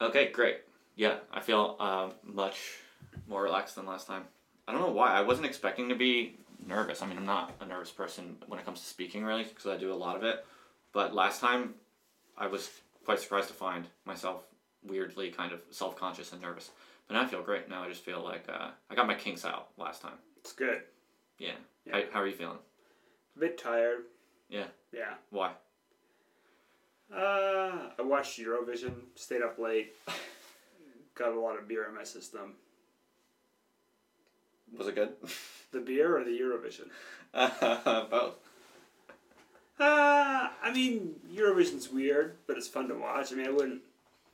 Okay, great. Yeah, I feel um, much more relaxed than last time. I don't know why. I wasn't expecting to be nervous. I mean, I'm not a nervous person when it comes to speaking, really, because I do a lot of it. But last time, I was quite surprised to find myself weirdly kind of self conscious and nervous. But now I feel great. Now I just feel like uh, I got my kinks out last time. It's good. Yeah. Yeah. How, how are you feeling? A bit tired. Yeah. Yeah. Why? Uh, I watched Eurovision. Stayed up late. Got a lot of beer in my system. Was it good? The beer or the Eurovision? uh, both. Uh, I mean, Eurovision's weird, but it's fun to watch. I mean, I wouldn't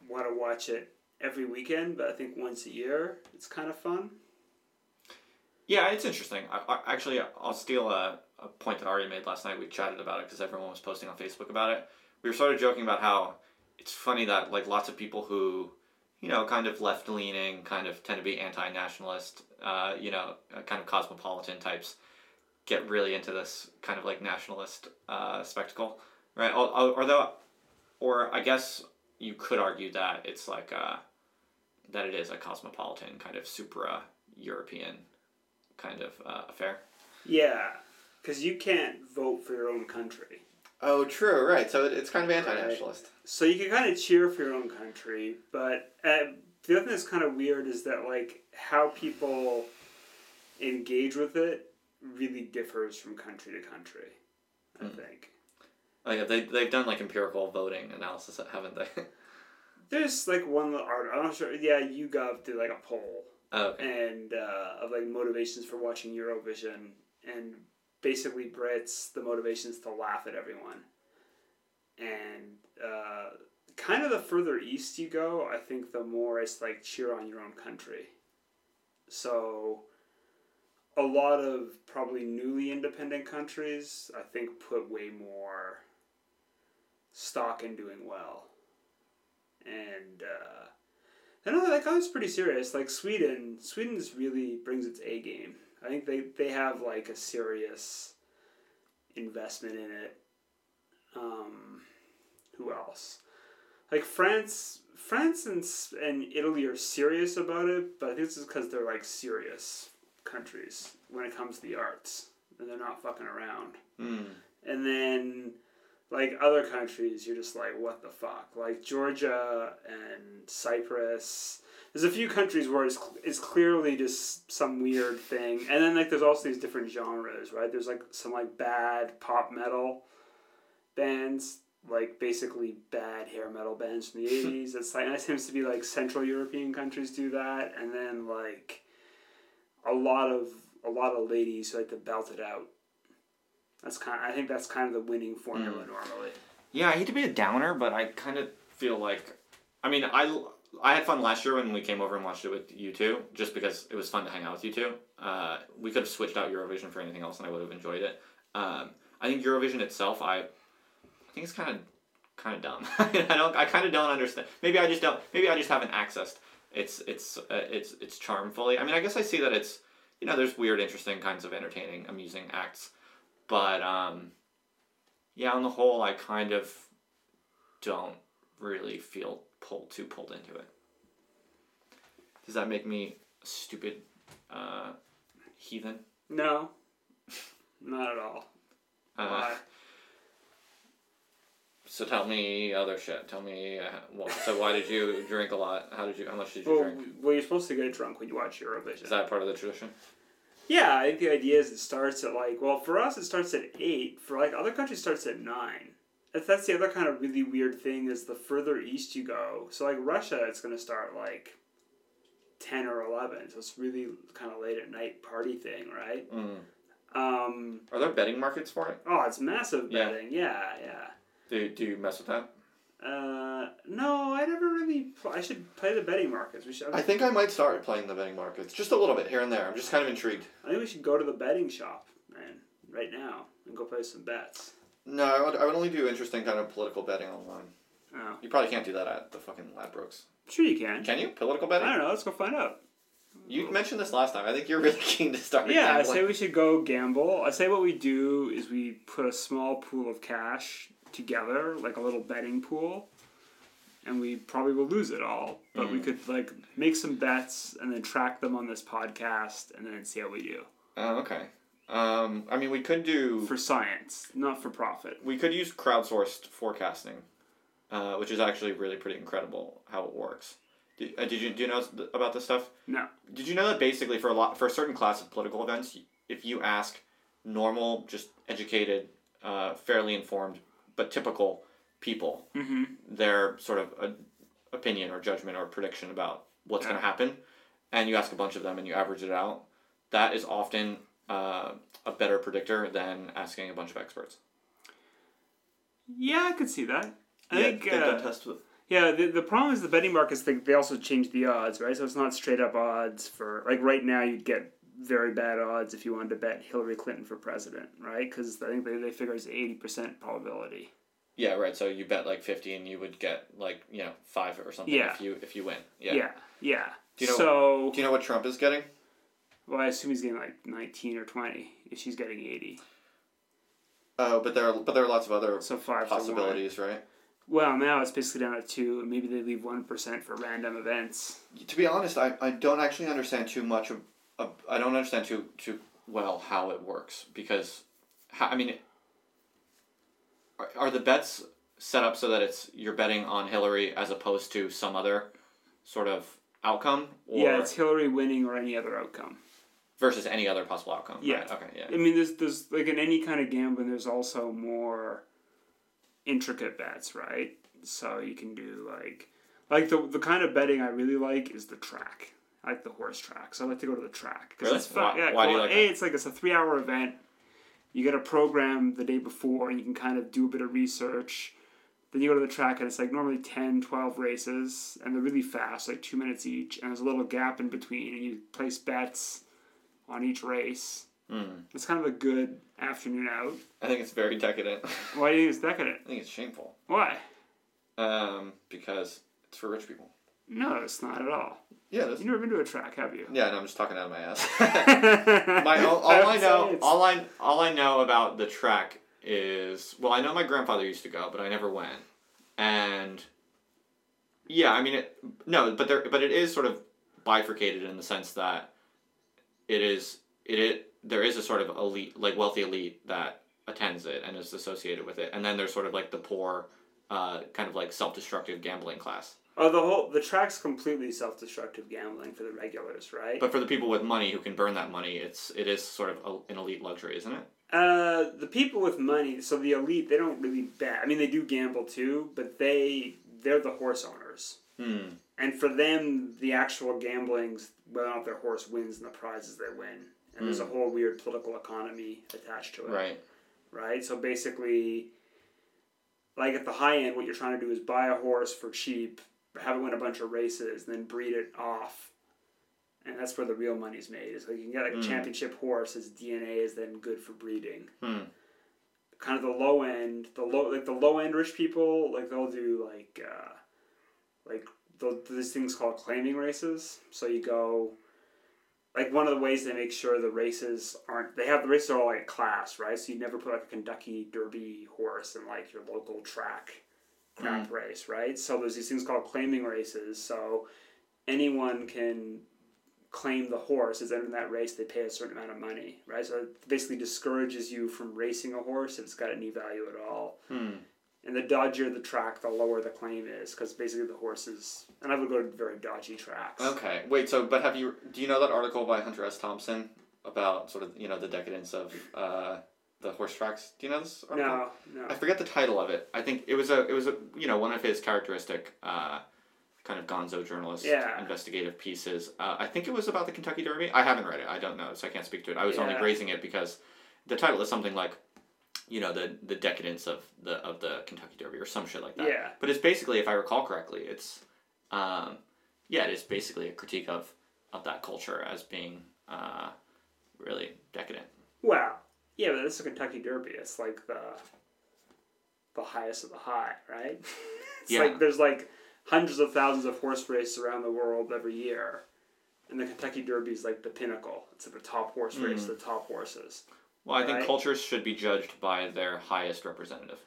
want to watch it every weekend, but I think once a year, it's kind of fun. Yeah, it's interesting. I, I, actually, I'll steal a, a point that Ari made last night. We chatted about it because everyone was posting on Facebook about it. We were sort of joking about how it's funny that like lots of people who, you know, kind of left leaning, kind of tend to be anti nationalist, uh, you know, uh, kind of cosmopolitan types, get really into this kind of like nationalist uh, spectacle, right? Al- al- Although, or I guess you could argue that it's like uh, that it is a cosmopolitan kind of supra European kind of uh, affair. Yeah, because you can't vote for your own country. Oh, true. Right. So it, it's kind of anti-nationalist. So you can kind of cheer for your own country, but uh, the other thing that's kind of weird is that like how people engage with it really differs from country to country. I Hmm. think Oh yeah, they they've done like empirical voting analysis, haven't they? there's like one little art. I'm not sure. Yeah, YouGov did like a poll oh, okay. and uh, of like motivations for watching Eurovision, and basically Brits the motivations to laugh at everyone, and uh, kind of the further east you go, I think the more it's like cheer on your own country. So, a lot of probably newly independent countries, I think, put way more stock in doing well, and. Uh, I know that was pretty serious. Like Sweden, Sweden's really brings its A game. I think they, they have like a serious investment in it. Um, who else? Like France, France and and Italy are serious about it, but I think is because they're like serious countries when it comes to the arts, and they're not fucking around. Hmm. And then, like other countries, you're just like, what the fuck? Like Georgia and Cyprus. There's a few countries where it's, it's clearly just some weird thing. And then, like, there's also these different genres, right? There's like some like bad pop metal bands, like basically bad hair metal bands from the 80s. That's like, and it seems to be like Central European countries do that. And then, like, a lot of a lot of ladies who like to belt it out. That's kind. I think that's kind of the winning formula hmm. normally. Yeah, I hate to be a downer, but I kind of feel like, I mean, I I had fun last year when we came over and watched it with you two, just because it was fun to hang out with you two. Uh, we could have switched out Eurovision for anything else, and I would have enjoyed it. Um, I think Eurovision itself, I, I think it's kind of kind of dumb. I don't. I kind of don't understand. Maybe I just don't. Maybe I just haven't accessed its its uh, its its charm fully. I mean, I guess I see that it's you know there's weird, interesting kinds of entertaining, amusing acts, but um, yeah, on the whole, I kind of don't really feel pulled too pulled into it. Does that make me a stupid uh, heathen? No, not at all. Uh, Why? so tell me other shit. Tell me. Uh, well, so why did you drink a lot? How did you? How much did you Well, drink? well, you're supposed to get drunk when you watch Eurovision. Is that part of the tradition? Yeah, I think the idea is it starts at like well for us it starts at eight. For like other countries it starts at nine. That's, that's the other kind of really weird thing is the further east you go. So like Russia, it's gonna start like ten or eleven. So it's really kind of late at night party thing, right? Mm. Um, Are there betting markets for it? oh, it's massive Yeah. betting. Yeah, yeah. Do Do you mess with that? Uh, no, I never really. Pl- I should play the betting markets. We should. I think I might start playing the betting markets just a little bit here and there. I'm just kind of intrigued. I think we should go to the betting shop, man, right now, and go play some bets. No, I would, I would only do interesting kind of political betting online. Oh, You probably can't do that at the fucking Ladbrokes. sure you can. Can you? Political betting? I don't know. Let's go find out. You mentioned this last time. I think you're really keen to start. Yeah, I say we should go gamble. I say what we do is we put a small pool of cash together, like a little betting pool, and we probably will lose it all. But we Mm. could like make some bets and then track them on this podcast and then see how we do Oh, okay. Um, I mean, we could do for science, not for profit. we could use crowdsourced forecasting, uh, which is actually really pretty incredible how it works. Did, uh, did you do you know about this stuff? No. Did you know that basically for a lot for a certain class of political events, if you ask normal, just educated, uh, fairly informed, but typical people Mm-hmm. their sort of uh opinion or judgment or prediction about what's going to happen, and you ask a bunch of them and you average it out, that is often uh, a better predictor than asking a bunch of experts. Yeah, I could see that. I yeah, think. they've uh, done tests with. Yeah, the, the problem is the betting markets think they also change the odds, right? So it's not straight up odds for like right now you'd get very bad odds if you wanted to bet Hillary Clinton for president, right? Because I think they, they figure it's eighty percent probability. Yeah, right. So you bet like fifty, and you would get like you know five or something Yeah. if you if you win. Yeah. Yeah, yeah. Do you know- so Do you know what Trump is getting? Well, I assume he's getting like nineteen or twenty. If she's getting eighty, Oh, but there are but there are lots of other so five possibilities, right? Well, now it's basically down to two, maybe they leave one percent for random events. To be honest, I, I don't actually understand too much of, of I don't understand too too well how it works because how, I mean are, are the bets set up so that it's you're betting on Hillary as opposed to some other sort of outcome or yeah, it's Hillary winning or any other outcome. Versus any other possible outcome. Yeah. Right? Okay, yeah. I mean, there's there's like in any kind of gambling, there's also more intricate bets, right? So you can do like like the the kind of betting I really like is the track. I like the horse track, so I like to go to the track Really? it's fun. Why- Yeah, why do you like a that? it's like it's a three hour event. You get a program the day before, and you can kind of do a bit of research. Then you go to the track, and it's like normally 10, 12 races, and they're really fast, like two minutes each, and there's a little gap in between, and you place bets on each race. Hmm. It's kind of a good afternoon out. I think it's very decadent. Why do you think it's decadent? I think it's shameful. Why? Um, because it's for rich people. No, it's not at all. Yeah, that's, You've never been to a track, have you? yeah. No, I'm just talking out of my ass. my all, all I would know, all I all I know about the track is well, I know my grandfather used to go, but I never went. And yeah, I mean it. No, but there, but it is sort of bifurcated in the sense that it is it, it there is a sort of elite, like wealthy elite that attends it and is associated with it, and then there's sort of like the poor, uh, kind of like self-destructive gambling class. oh, the whole the track's completely self-destructive gambling for the regulars, right? But for the people with money who can burn that money, it's it is sort of a, an elite luxury, isn't it? Uh, the people with money, so the elite, they don't really bet. I mean, they do gamble too, but they they're the horse owners, Hmm. And for them, the actual gambling's whether or not their horse wins and the prizes they win. And there's a whole weird political economy attached to it. Right. right? So basically, like at the high end, what you're trying to do is buy a horse for cheap, have it win a bunch of races, and then breed it off. And that's where the real money's made. Is like you can get like a Mm. championship horse, his DNA is then good for breeding. Hmm. Kind of the low end, the low like the low end rich people, like they'll do like uh, like these things called claiming races. So you go like one of the ways they make sure the races aren't they have the races are all like class right? So you never put like a kentucky derby horse in like your local track crap race right? So there's these things called claiming races. So anyone can claim the horse as entering that race they pay a certain amount of money right? So it basically discourages you from racing a horse if it's got any value at all. Hmm. And the dodgier the track the lower the claim is because basically the horses and i would go to very dodgy tracks Okay. Wait. So, but have you? Do you know that article by Hunter S. Thompson about sort of you know the decadence of uh, the horse tracks? Do you know this article? no no I forget the title of it. I think it was a it was a you know one of his characteristic uh, kind of gonzo journalist Yeah. investigative pieces. Uh, I think it was about the Kentucky Derby. I haven't read it. I don't know, so I can't speak to it. I was only Yeah. raising it because the title is something like you know the the decadence of the of the Kentucky Derby or some shit like that. Yeah. But it's basically, if I recall correctly, it's um, yeah, it is basically a critique of of that culture as being uh, really decadent. Well, yeah, but this is a Kentucky Derby. It's like the the highest of the high, right? it's Yeah. like there's like hundreds of thousands of horse races around the world every year. And the Kentucky Derby is like the pinnacle. It's like the top horse race, the top horses. Well, I think Right. cultures should be judged by their highest representative.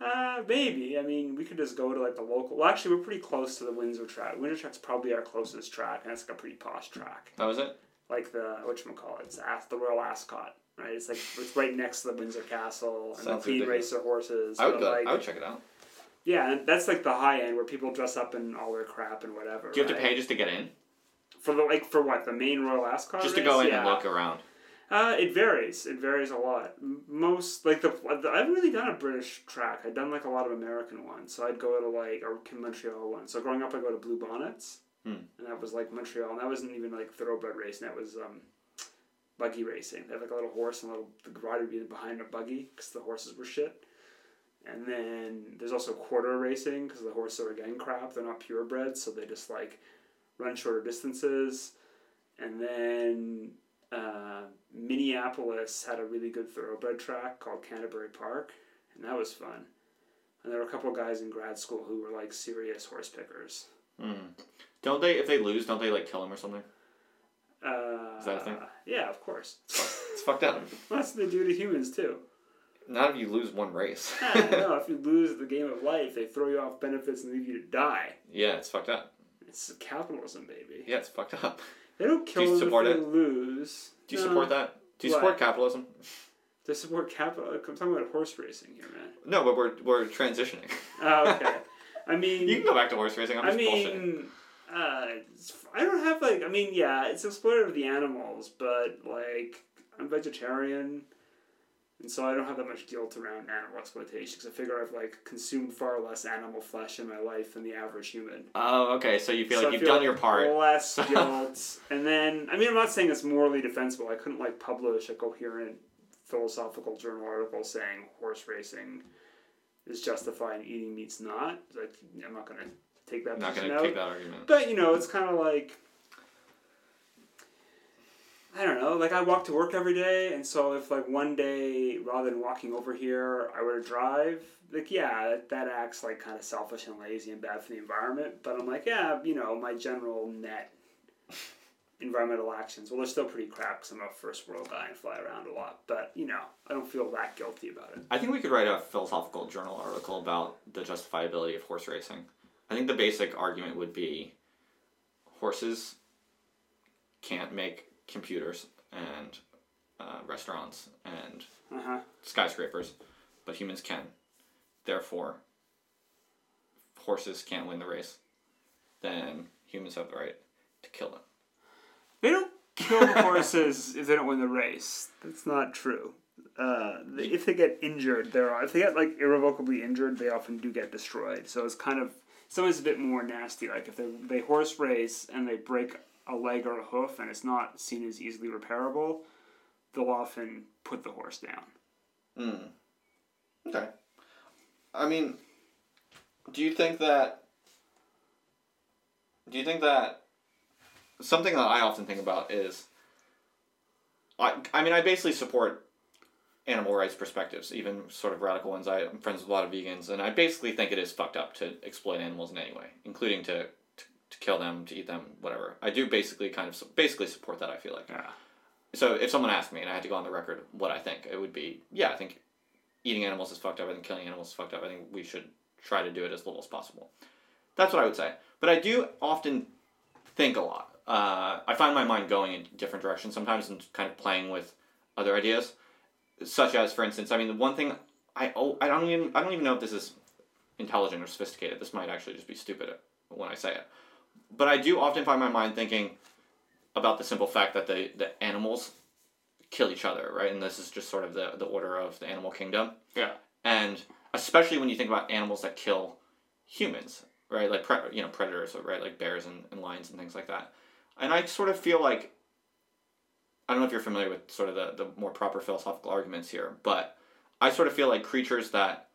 Uh, maybe. I mean, we could just go to like the local. Well, actually, we're pretty close to the Windsor track. Windsor track's probably our closest track, and it's like a pretty posh track. That was it. Like the what you call it? It's the Royal Ascot, right? It's like it's right next to the Windsor Castle and Sounds the ridiculous. Racer horses. I would go. Like, I would check it out. Yeah, and that's like the high end where people dress up in all their crap and whatever. Do you have to pay just to get in? for the like for what the main Royal Ascot? Just to go in yeah. and look around. Uh, it varies. It varies a lot. Most like the, the I haven't really done a British track. I've done like a lot of American ones. So I'd go to like or Montreal one. So growing up, I go to Blue Bonnets, Hmm. and that was like Montreal. And that wasn't even like thoroughbred racing. That was um, buggy racing. They had like a little horse and a little the rider would be behind a buggy because the horses were shit. And then there's also quarter racing because the horses are again crap. They're not purebreds, so they just like run shorter distances. And then uh, Minneapolis had a really good thoroughbred track called Canterbury Park, and that was fun. And there were a couple of guys in grad school who were like serious horse pickers. Hmm. Don't they? If they lose, don't they like kill him or something? Uh, Is that a thing? Yeah, of course. It's fucked up. Well, that's what they do to humans too. Not if you lose one race. Yeah, no, if you lose the game of life, they throw you off benefits and leave you to die. yeah, it's fucked up. It's capitalism, baby. Yeah, it's fucked up. They don't kill you them support if they it? lose. Do you No. support that? Do you What? support capitalism? They support capital. I'm talking about horse racing here, man. No, but we're we're transitioning. Oh, okay. I mean, You can go back to horse racing. I'm I just bullshitting. mean, uh, it's- I don't have like. I mean, yeah, it's exploitative of the animals, but like, I'm vegetarian, and so I don't have that much guilt around animal exploitation because I figure I've like consumed far less animal flesh in my life than the average human. Oh, okay. So you feel So like I you've feel done your part. Less guilt, and then I mean, I'm not saying it's morally defensible. I couldn't like publish a coherent philosophical journal article saying horse racing is justified and eating meat's not. Like, I'm not gonna take that. Not gonna out. take that argument. But you know, it's kind of like I don't know. Like I walk to work every day, and so if like one day rather than walking over here, I were to drive, like yeah, that, acts like kind of selfish and lazy and bad for the environment. But I'm like, yeah, you know, my general net environmental actions. Well, they're still pretty crap because I'm a first world guy and fly around a lot. But you know, I don't feel that guilty about it. I think we could write a philosophical journal article about the justifiability of horse racing. I think the basic argument would be horses can't make computers and uh, restaurants and Uh huh. skyscrapers, but humans can. Therefore, horses can't win the race. Then humans have the right to kill them. They don't kill the horses if they don't win the race. That's not true. Uh, if they get injured, there are if they get like irrevocably injured, they often do get destroyed. So it's kind of sometimes a bit more nasty. Like if they they horse race and they break a leg or a hoof and it's not seen as easily repairable, they'll often put the horse down. Hmm. Okay. I mean, do you think that? Do you think that something that I often think about is? I I mean I basically support animal rights perspectives, even sort of radical ones. I, I'm friends with a lot of vegans, and I basically think it is fucked up to exploit animals in any way, including to, to, kill them, to eat them, whatever. I do basically kind of basically support that. I feel like. Yeah. So if someone asked me and I had to go on the record what I think, it would be yeah, I think eating animals is fucked up. I think killing animals is fucked up. I think we should try to do it as little as possible. That's what I would say. But I do often think a lot. Uh, I find my mind going in different directions sometimes and kind of playing with other ideas, such as, for instance, I mean, the one thing I oh, I don't even I don't even know if this is intelligent or sophisticated. This might actually just be stupid when I say it. But I do often find my mind thinking about the simple fact that the, the animals kill each other, right? And this is just sort of the, the order of the animal kingdom. Yeah. And especially when you think about animals that kill humans, right? Like, pre- you know, predators, right? Like bears and, and lions and things like that. And I sort of feel like, I don't know if you're familiar with sort of the, the more proper philosophical arguments here, but I sort of feel like creatures that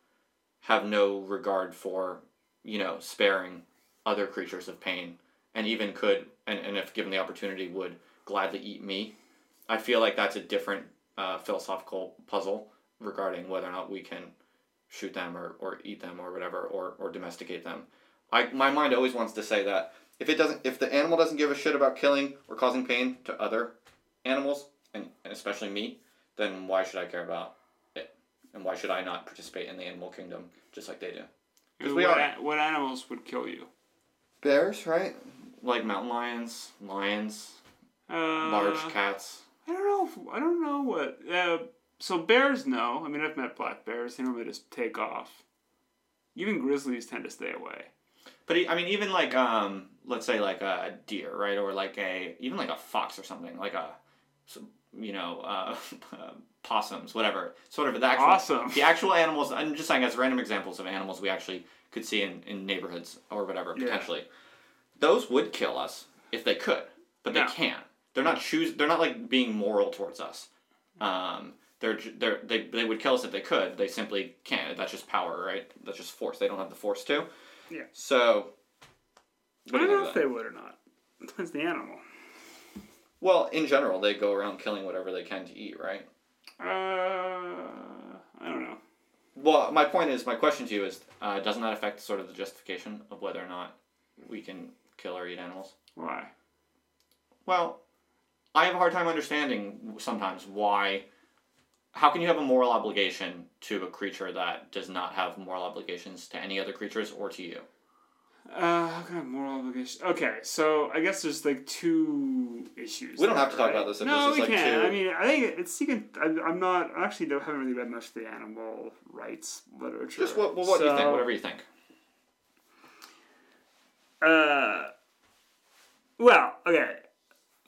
have no regard for, you know, sparing other creatures of pain and even could, and, and if given the opportunity, would gladly eat me. I feel like that's a different uh, philosophical puzzle regarding whether or not we can shoot them or, or eat them or whatever or, or domesticate them. I my mind always wants to say that if it doesn't if the animal doesn't give a shit about killing or causing pain to other animals and, and especially me, then why should I care about it? and why should I not participate in the animal kingdom just like they do? because we what, are- what animals would kill you? Bears, right? Like mountain lions, lions, Uh, large cats. I don't know. If, I don't know what. Uh, so bears, no. I mean, I've met black bears. They normally just take off. Even grizzlies tend to stay away. But I mean, even like um, let's say like a deer, right, or like a even like a fox or something, like a, you know, uh, possums, whatever. Sort of the actual Awesome. the actual animals. I'm just saying as random examples of animals we actually could see in, in neighborhoods or whatever Yeah. potentially. Those would kill us if they could, but they Yeah. can't. They're not choose. They're not like being moral towards us. Um, they're, they're they, they would kill us if they could. They simply can't. That's just power, right? That's just force. They don't have the force to. Yeah. So. I do don't know if they would or not. Depends the animal. Well, in general, they go around killing whatever they can to eat, right? Uh, I don't know. Well, my point is, my question to you is, uh, doesn't that affect sort of the justification of whether or not we can kill or eat animals? Why? Well, I have a hard time understanding sometimes why. How can you have a moral obligation to a creature that does not have moral obligations to any other creatures or to you? Uh, I have moral obligation? Okay, so I guess there's like two issues. We don't there, have to talk about this if no, we like, can. too- I mean, I think it's you can. I, I'm not I actually. Don't, haven't really read much of the animal rights literature. Just what, well, what do you think? Whatever you think. Uh, well, okay.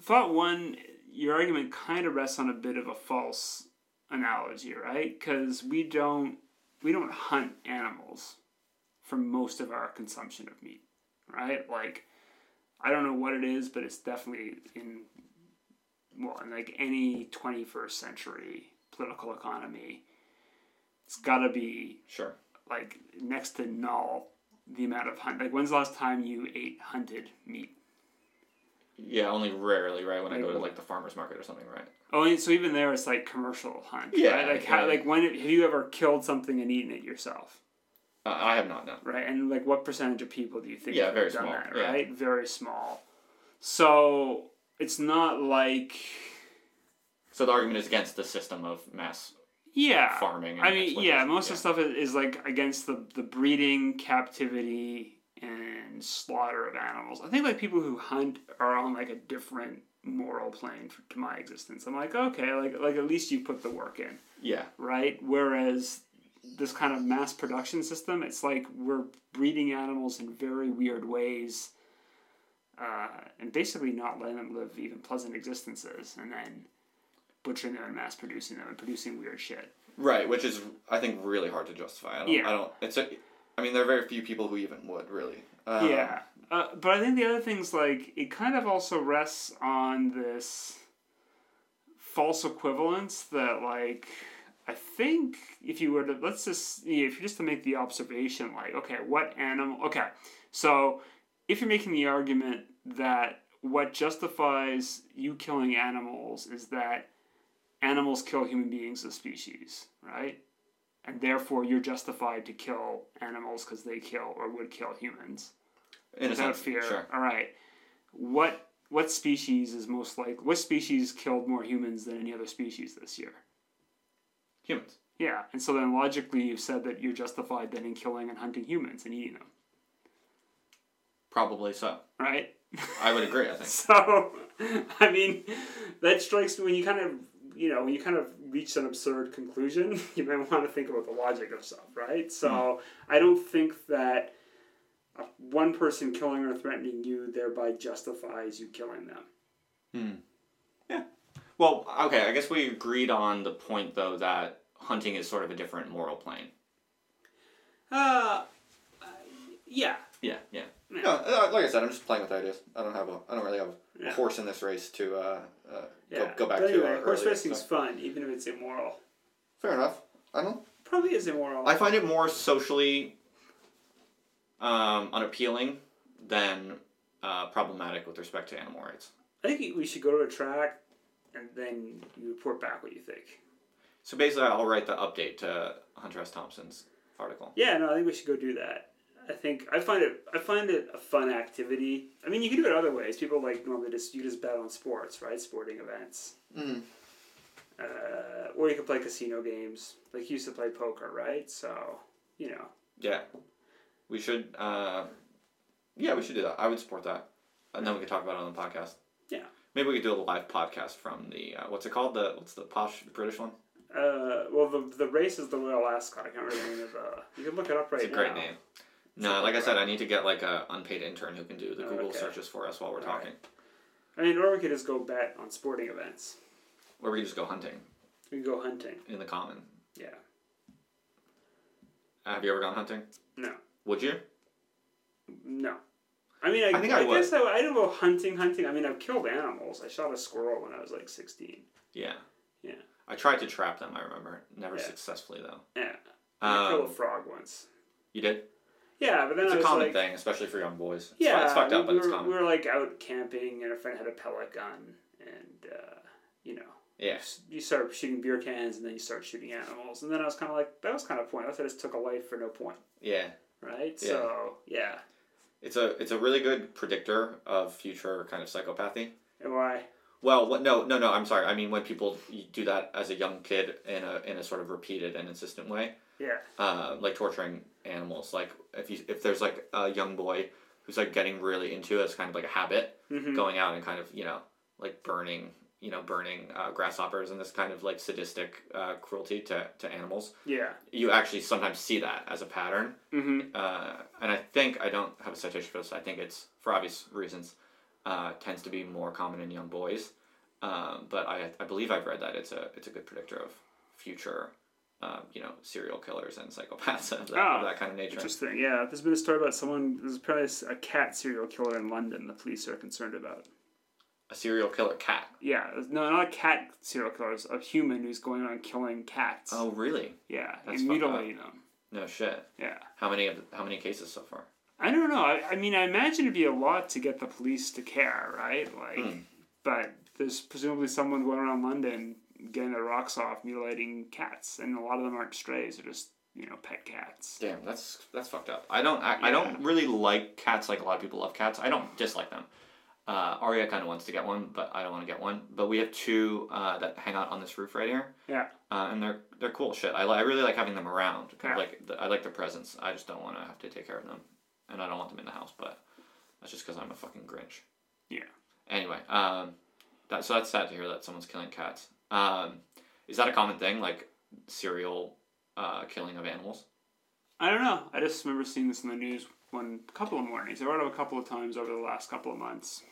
Thought one, your argument kind of rests on a bit of a false analogy, right? Because we don't we don't hunt animals for most of our consumption of meat, right? Like, I don't know what it is, but it's definitely in well, in like any twenty first century political economy, it's got to be Sure. like next to null the amount of hunt. Like, when's the last time you ate hunted meat? Yeah, only rarely, right? When I go to Like- like the farmer's market or something, right? Oh, and so even there, it's like commercial hunt. Yeah, right? like how, like when have you ever killed something and eaten it yourself? Uh, I have not done. Right, and like what percentage of people do you think? Yeah, very small, That, yeah. right, very small. So it's not like So the argument is against the system of mass yeah. farming. And I mean, yeah, most of the stuff is, is like against the the breeding, captivity, and slaughter of animals. I think like people who hunt are on like a different moral plane for, to my existence. I'm like, okay, like like at least you put the work in, Yeah, right? Whereas this kind of mass production system, it's like we're breeding animals in very weird ways. Uh, and basically not letting them live even pleasant existences, and then butchering them and mass producing them and producing weird shit. right. Which is, I think, really hard to justify. I don't. Yeah. I don't. It's a. I mean, there are very few people who even would really. Um, yeah. Uh, but I think the other thing's like it kind of also rests on this false equivalence that like I think if you were to let's just yeah, if you just to make the observation like okay what animal okay so if you're making the argument that what justifies you killing animals is that animals kill human beings as species right and therefore you're justified to kill animals because they kill or would kill humans In a without sense, fear. Sure. All right. What what species is most like? What species killed more humans than any other species this year? Humans. Yeah, and so then logically you've said that you're justified then in killing and hunting humans and eating them, Probably so. right? I would agree. I think. So, I mean, that strikes me when you kind of you know when you kind of reach an absurd conclusion, you might want to think about the logic of stuff, right? So I don't think that. One person killing or threatening you thereby justifies you killing them. Hmm. Yeah. Well, okay. I guess we agreed on the point though that hunting is sort of a different moral plane. Uh, yeah. Yeah. Yeah. Yeah. No, uh, like I said, I'm just playing with ideas. I don't have a. I don't really have a Yeah. horse in this race to uh, uh, Yeah. go, go back but to. anyway, uh, horse earlier, racing's so. fun, even if it's immoral. Fair enough. I don't. Probably is immoral. I find it more socially um, unappealing than uh, problematic with respect to animal rights. I think we should go to a track, and then you report back what you think. So basically, I'll write the update to Hunter S. Thompson's article. Yeah, no, I think we should go do that. I think I find it I find it a fun activity. I mean, you can do it other ways. People like normally just you just bet on sports, right? Sporting events. Mm. Uh, or you can play casino games. Like you used to play poker, right? So you know. Yeah, we should. Uh, yeah, we should do that. I would support that, and then we could talk about it on the podcast. Yeah. Maybe we could do a live podcast from the uh, what's it called? The what's the posh British one? Uh, well, the the race is the Royal Ascot. I can't remember the name of the. You can look it up right now. It's a great now. name. No, like I said, I need to get like a unpaid intern who can do the Oh, Google okay. searches for us while we're All talking, I mean, or we could just go bet on sporting events. or we could just go hunting We can go hunting. in the common. Yeah. Have you ever gone hunting? No. Would you? No. I mean, I, I think I, I would. guess I, I don't go hunting, hunting. I mean, I've killed animals. I shot a squirrel when I was like 16. Yeah. Yeah. I tried to trap them. I remember, never Yeah. successfully though. Yeah. I killed Um, a frog once. you did. Yeah, but then It's I a common like, thing, especially for young boys. It's yeah, it's fucked up, we, but it's common. we were like out camping, and a friend had a pellet gun, and uh, you know, Yeah. you start shooting beer cans, and then you start shooting animals, and then I was kind of like, that was kind of pointless. I just took a life for no point, Yeah. right? Yeah. So yeah, It's a it's a really good predictor of future kind of psychopathy. and why? Well, what, no, no, no. I'm sorry. I mean, when people do that as a young kid in a in a sort of repeated and insistent way, Yeah, uh, like torturing animals. Like if you if there's like a young boy who's like getting really into it as kind of like a habit, hmm going out and kind of you know like burning you know burning uh, grasshoppers and this kind of like sadistic uh, cruelty to, to animals. yeah, You actually sometimes see that as a pattern. hmm uh, and I think I don't have a citation for this. I think it's for obvious reasons. Uh, tends to be more common in young boys, um, but I, I believe I've read that it's a it's a good predictor of future, um, you know, serial killers and psychopaths of that, Ah, of that kind of nature. Interesting. Yeah, there's been a story about someone. There's probably a cat serial killer in London. The police are concerned about. A serial killer cat. Yeah, no, not a cat serial killer. It's a human who's going around killing cats. Oh, really? yeah, that's and mutilating them. No shit. Yeah. How many of how many cases so far? I don't know. I, I mean, I imagine it'd be a lot to get the police to care, right? Like, Hmm. but there's presumably someone going around London getting their rocks off, mutilating cats, and a lot of them aren't strays; they're just you know pet cats. Damn, that's that's fucked up. I don't I, I don't really like cats like a lot of people love cats. I don't dislike them. Uh, Aria kind of wants to get one, but I don't want to get one. But we have two uh, that hang out on this roof right here. Yeah. Uh, and they're they're cool shit. I, li- I really like having them around. Kind of Yeah. like the, I like their presence. I just don't want to have to take care of them, and I don't want them in the house. But that's just because I'm a fucking Grinch. Yeah. Anyway, um, that so that's sad to hear that someone's killing cats. Um, is that a common thing, like serial uh, killing of animals? I don't know. I just remember seeing this in the news one couple of mornings. I read it a couple of times over the last couple of months.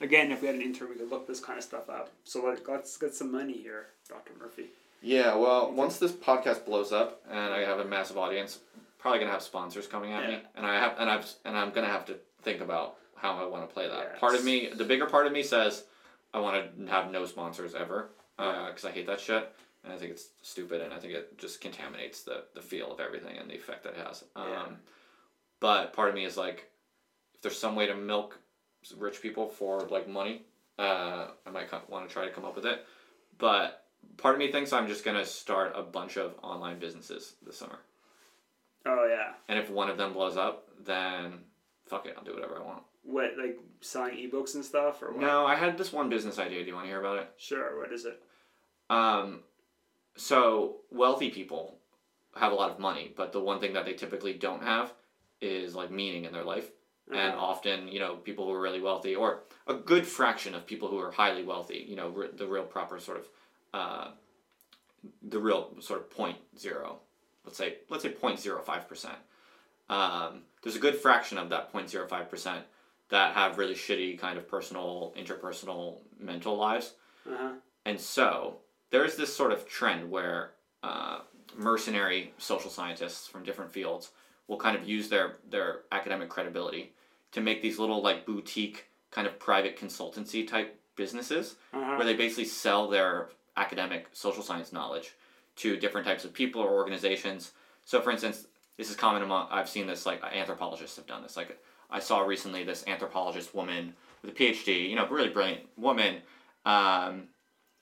Again, if we had an intern, we could look this kind of stuff up. So let, let's get some money here, Doctor Murphy. Yeah, well, once this podcast blows up and I have a massive audience, probably gonna have sponsors coming at me, and I have and I've and I'm gonna have to think about how I want to play that. Yes. Part of me, the bigger part of me says I want to have no sponsors ever because I hate that shit, and I think it's stupid, and I think it just contaminates the the feel of everything and the effect that it has. Um, Yeah. But part of me is like, if there's some way to milk rich people for like money, uh, I might want to try to come up with it. But part of me thinks I'm just gonna start a bunch of online businesses this summer, Oh yeah. and if one of them blows up, then fuck it, I'll do whatever I want. What like selling ebooks and stuff or what? No, I had this one business idea. Do you want to hear about it? Sure. What is it? Um, so wealthy people have a lot of money, but the one thing that they typically don't have is like meaning in their life. And Uh-huh. often, you know, people who are really wealthy, or a good fraction of people who are highly wealthy, you know, the real proper sort of, uh, the real sort of point zero, let's say, let's say point zero five percent. Um, there's a good fraction of that 0.05% that have really shitty kind of personal, interpersonal, mental lives. Uh-huh. And so there's this sort of trend where uh, mercenary social scientists from different fields will kind of use their their academic credibility to make these little like boutique kind of private consultancy type businesses Uh-huh. where they basically sell their academic social science knowledge to different types of people or organizations. So, for instance, this is common among I've seen this like anthropologists have done this. Like I saw recently this anthropologist woman with a PhD, you know, really brilliant woman, um,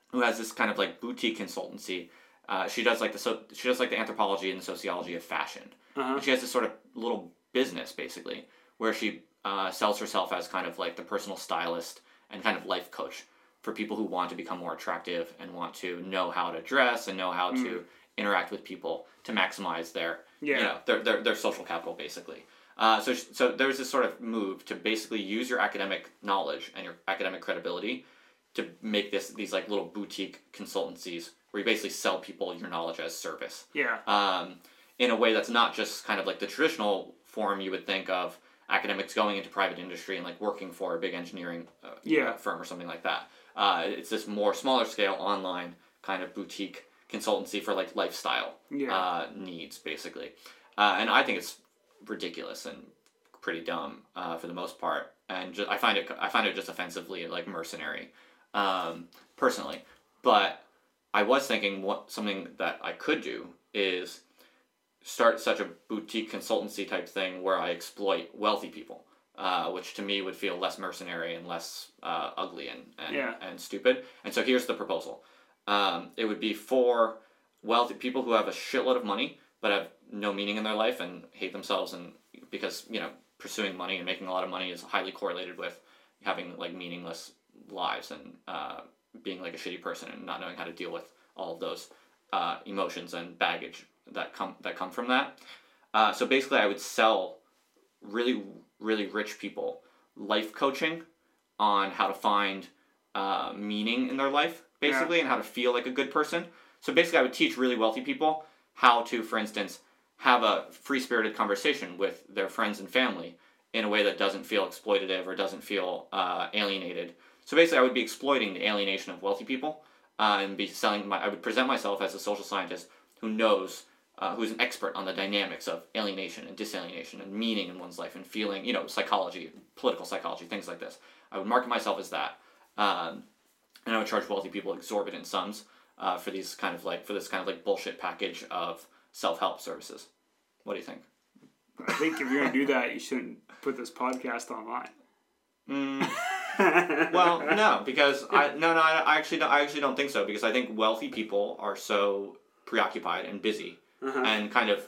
who has this kind of like boutique consultancy. Uh, she does like the so she does like the anthropology and the sociology of fashion. Uh-huh. And she has this sort of little business basically where she uh, sells herself as kind of like the personal stylist and kind of life coach for people who want to become more attractive and want to know how to dress and know how to interact with people to maximize their Yeah. you know their, their, their social capital basically. Uh, so so there's this sort of move to basically use your academic knowledge and your academic credibility to make this these like little boutique consultancies where you basically sell people your knowledge as service Yeah. um, in a way that's not just kind of like the traditional form you would think of academics going into private industry and like working for a big engineering uh, Yeah. know, firm or something like that. Uh, it's this more smaller scale online kind of boutique consultancy for like lifestyle Yeah. uh, needs basically, uh, and I think it's ridiculous and pretty dumb uh, for the most part, and I find it I find it just offensively like mercenary, um, personally. But I was thinking what something that I could do is start such a boutique consultancy type thing where I exploit wealthy people, uh, which to me would feel less mercenary and less uh, ugly and and, Yeah. and stupid. And so here's the proposal. Um, it would be for wealthy people who have a shitload of money but have no meaning in their life and hate themselves and because you know pursuing money and making a lot of money is highly correlated with having like meaningless lives and uh, being like a shitty person and not knowing how to deal with all of those uh, emotions and baggage that come that come from that. Uh, so basically, I would sell really really rich people life coaching on how to find uh, meaning in their life, basically, and how to feel like a good person. So basically, I would teach really wealthy people how to, for instance, have a free spirited conversation with their friends and family in a way that doesn't feel exploitative or doesn't feel uh, alienated. So basically, I would be exploiting the alienation of wealthy people uh, and be selling my. I would present myself as a social scientist who knows, uh, who's an expert on the dynamics of alienation and disalienation and meaning in one's life and feeling, you know, psychology, political psychology, things like this. I would market myself as that, um, and I would charge wealthy people exorbitant sums uh, for these kind of like for this kind of like bullshit package of self help services. What do you think? I think if you're gonna do that, you shouldn't put this podcast online. Mm, well, no, because I no no I, I actually don't, I actually don't think so because I think wealthy people are so preoccupied and busy Uh-huh. and kind of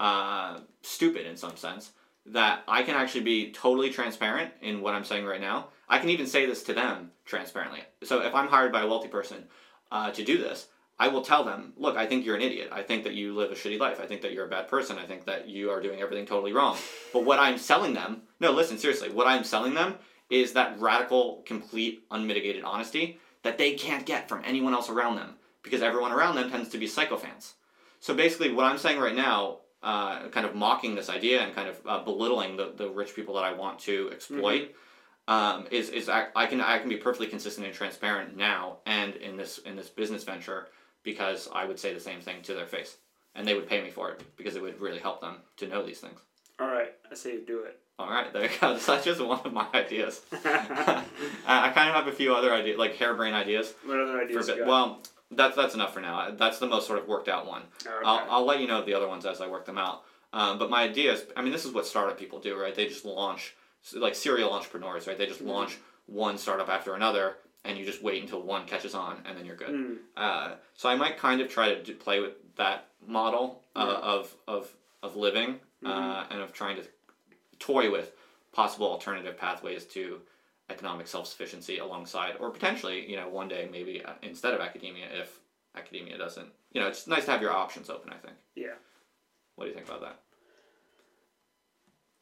uh, stupid in some sense that I can actually be totally transparent in what I'm saying right now. I can even say this to them transparently. So if I'm hired by a wealthy person uh, to do this, I will tell them, look, I think you're an idiot. I think that you live a shitty life. I think that you're a bad person. I think that you are doing everything totally wrong. But what I'm selling them, no, listen, seriously, what I'm selling them is that radical, complete, unmitigated honesty that they can't get from anyone else around them because everyone around them tends to be psychophants. So basically, what I'm saying right now, uh, kind of mocking this idea and kind of uh, belittling the, the rich people that I want to exploit, um, is is I, I can I can be perfectly consistent and transparent now and in this in this business venture because I would say the same thing to their face and they would pay me for it because it would really help them to know these things. All right, I say you do it. All right, there you go. That's just one of my ideas. I, I kind of have a few other ideas, like harebrained ideas. what other For ideas? got? Well, that's that's enough for now. That's the most sort of worked out one. Okay. I'll, I'll let you know the other ones as I work them out. Um, but my idea is, I mean, this is what startup people do, right? They just launch, like serial entrepreneurs, right? They just Mhm. launch one startup after another, and you just wait until one catches on, and then you're good. Mm, Uh, so I might kind of try to do, play with that model uh, Yeah. of, of, of living uh, Mhm. and of trying to toy with possible alternative pathways to economic self-sufficiency alongside or potentially you know one day maybe uh, instead of academia if academia doesn't you know it's nice to have your options open i think. Yeah, what do you think about that?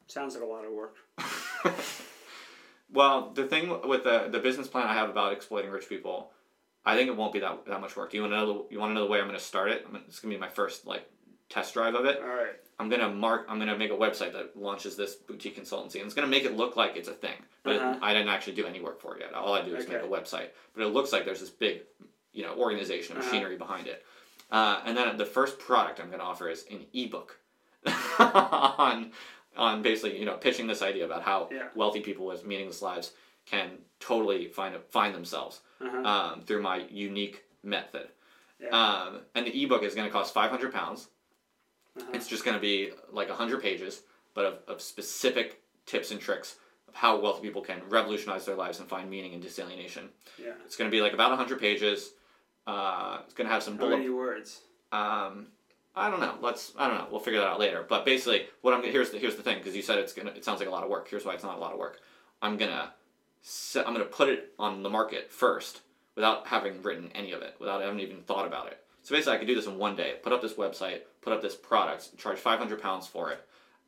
Sounds like a lot of work. well the thing with the, the business plan i have about exploiting rich people i think it won't be that, that much work. Do you want to know the, you want to know the way i'm going to start it? I'm it's going to be my first like test drive of it All right. I'm gonna mark. I'm gonna make a website that launches this boutique consultancy, and it's gonna make it look like it's a thing. But Uh-huh. I didn't actually do any work for it yet. All I do is make a website. But it looks like there's this big, you know, organization, Uh-huh. machinery behind it. Uh, and then the first product I'm gonna offer is an ebook on on basically you know pitching this idea about how Yeah. wealthy people with meaningless lives can totally find find themselves Uh-huh. um, through my unique method. Yeah. Um, and the ebook is going to cost 500 pounds. Uh-huh. It's just going to be like 100 pages, but of, of specific tips and tricks of how wealthy people can revolutionize their lives and find meaning in disalienation. yeah. It's going to be like about 100 pages. Uh, it's going to have some How bullet. many words? Um, I don't know. Let's. I don't know. We'll figure that out later. But basically, what I'm here's the here's the thing because you said it's gonna. It sounds like a lot of work. Here's why it's not a lot of work. I'm gonna. se- I'm gonna put it on the market first without having written any of it, without having even thought about it. So basically, I could do this in one day. Put up this website, put up this product, charge five hundred pounds for it,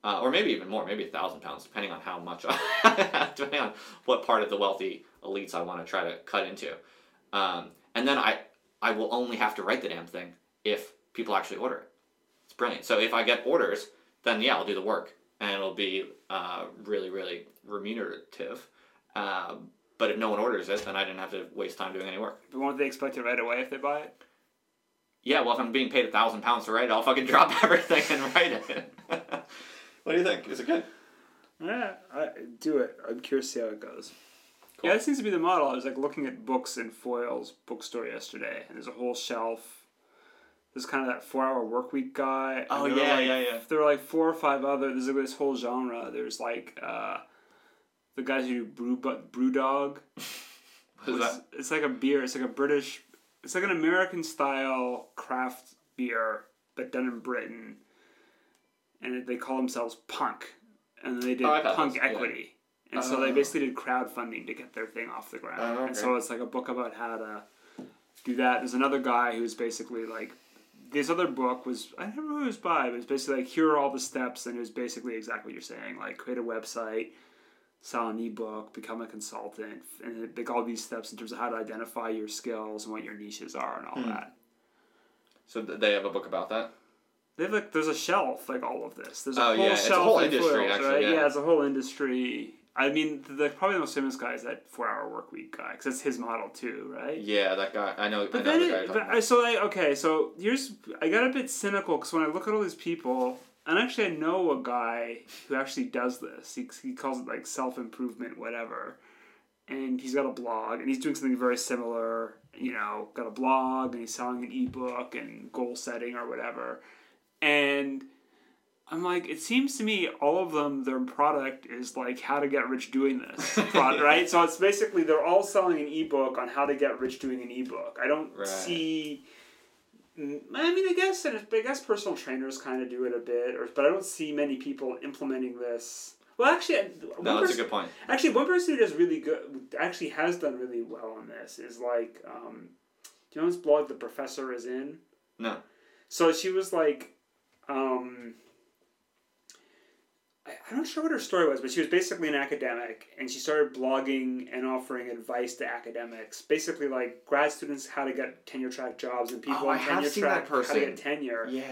uh, or maybe even more, maybe a thousand pounds, depending on how much, depending on what part of the wealthy elites I want to try to cut into. Um, and then I, I will only have to write the damn thing if people actually order it. It's brilliant. So if I get orders, then yeah, I'll do the work, and it'll be uh, really, really remunerative. Uh, but if no one orders it, then I didn't have to waste time doing any work. But won't they expect it right away if they buy it? Yeah, well, if I'm being paid a thousand pounds to write it, I'll fucking drop everything and write it. what do you think? Is it good? Yeah, I, do it. I'm curious to see how it goes. Cool. Yeah, that seems to be the model. I was like looking at books in Foyles bookstore yesterday, and there's a whole shelf. There's kind of that four-hour work week guy. and Oh, there were, yeah, like- yeah, yeah. There are like four or five other. There's like this whole genre. There's like uh, the guys who do brew BrewDog. What is that? it's like a beer. It's like a British. It's like an American style craft beer, but done in Britain. And they call themselves Punk, and they did Oh, Punk yeah. Equity, and so they Oh. basically did crowdfunding to get their thing off the ground. Oh, And so it's like a book about how to do that. There's another guy who's basically like. This other book was I don't remember who it was by, but it's basically like here are all the steps, and it was basically exactly what you're saying, like create a website, sell an ebook, become a consultant, and it- like all these steps in terms of how to identify your skills and what your niches are and all Hmm. that. So they have a book about that? They have like there's a shelf like all of this. There's a Oh, whole yeah, it's a shelf whole industry, Foyles, actually, right? yeah. it's a whole industry. I mean, the probably the most famous guy is that four hour work week guy because that's his model too, right? Yeah, that guy. I know. But I But know then, the guy. it, you're but I, about. so I okay, so here's I got a bit cynical because when I look at all these people, and actually I know a guy who actually does this. He he calls it like self improvement, whatever, and he's got a blog and he's doing something very similar. You know, got a blog and he's selling an ebook and goal setting or whatever, and. I'm like, it seems to me all of them, their product is like how to get rich doing this, prod- right? So it's basically they're all selling an ebook on how to get rich doing an ebook. I don't Right. see. Mm, I mean, I guess, and I guess personal trainers kind of do it a bit, or but I don't see many people implementing this. Well, actually, No, that's a good point. Actually, one person who does really good, actually has done really well on this is like, um, do you know this blog the professor is in? No. So she was like, um, I'm not sure what her story was, but she was basically an academic, and she started blogging and offering advice to academics, basically like grad students how to get tenure track jobs and people Oh, on tenure track how to get tenure. Yeah.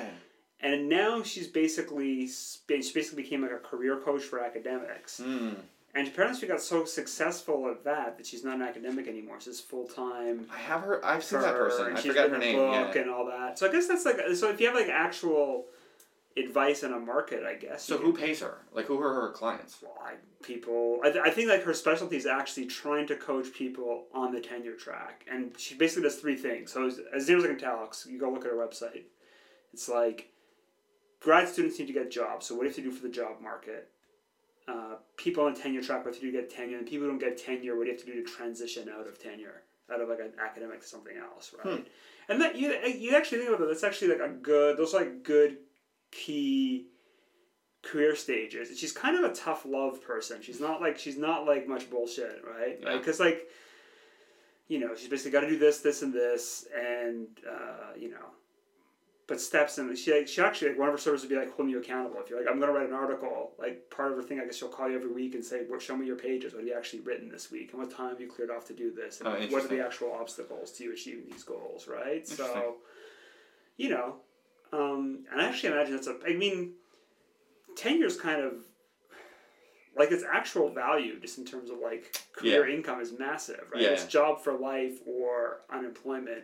And now she's basically she basically became like a career coach for academics. Hmm. And apparently she got so successful at that that she's not an academic anymore. She's full time. I have her. I've seen that person. I forgot her name. book Yeah. and all that. So I guess that's like so if you have like actual advice in a market, I guess. So who pays her? Like who are her clients? well, I, people, I, th- I think like her specialty is actually trying to coach people on the tenure track, and she basically does three things. So as, as near as I can tell, 'cause you go look at her website. It's like grad students need to get jobs. So what do you have to do for the job market? Uh, people on tenure track, what do you do to get tenure? And people who don't get tenure, what do you have to do to transition out of tenure, out of like an academic to something else, right? And that you you actually think about that. That's actually like a good. Those are like good key career stages. She's kind of a tough love person. She's not like she's not like much bullshit, right? Yeah. Because like, you know, she's basically got to do this, this, and this, and uh, you know, but steps and she she actually like one of her servers would be like holding you accountable. If you're like I'm gonna write an article, like part of her thing, I guess she'll call you every week and say, well, show me your pages. What have you actually written this week, and what time have you cleared off to do this, and Oh, what are the actual obstacles to you achieving these goals, right? So, you know, um, and I actually imagine that's a. I mean, tenure's kind of like its actual value, just in terms of like career income, is massive, right? Yeah. It's job for life or unemployment.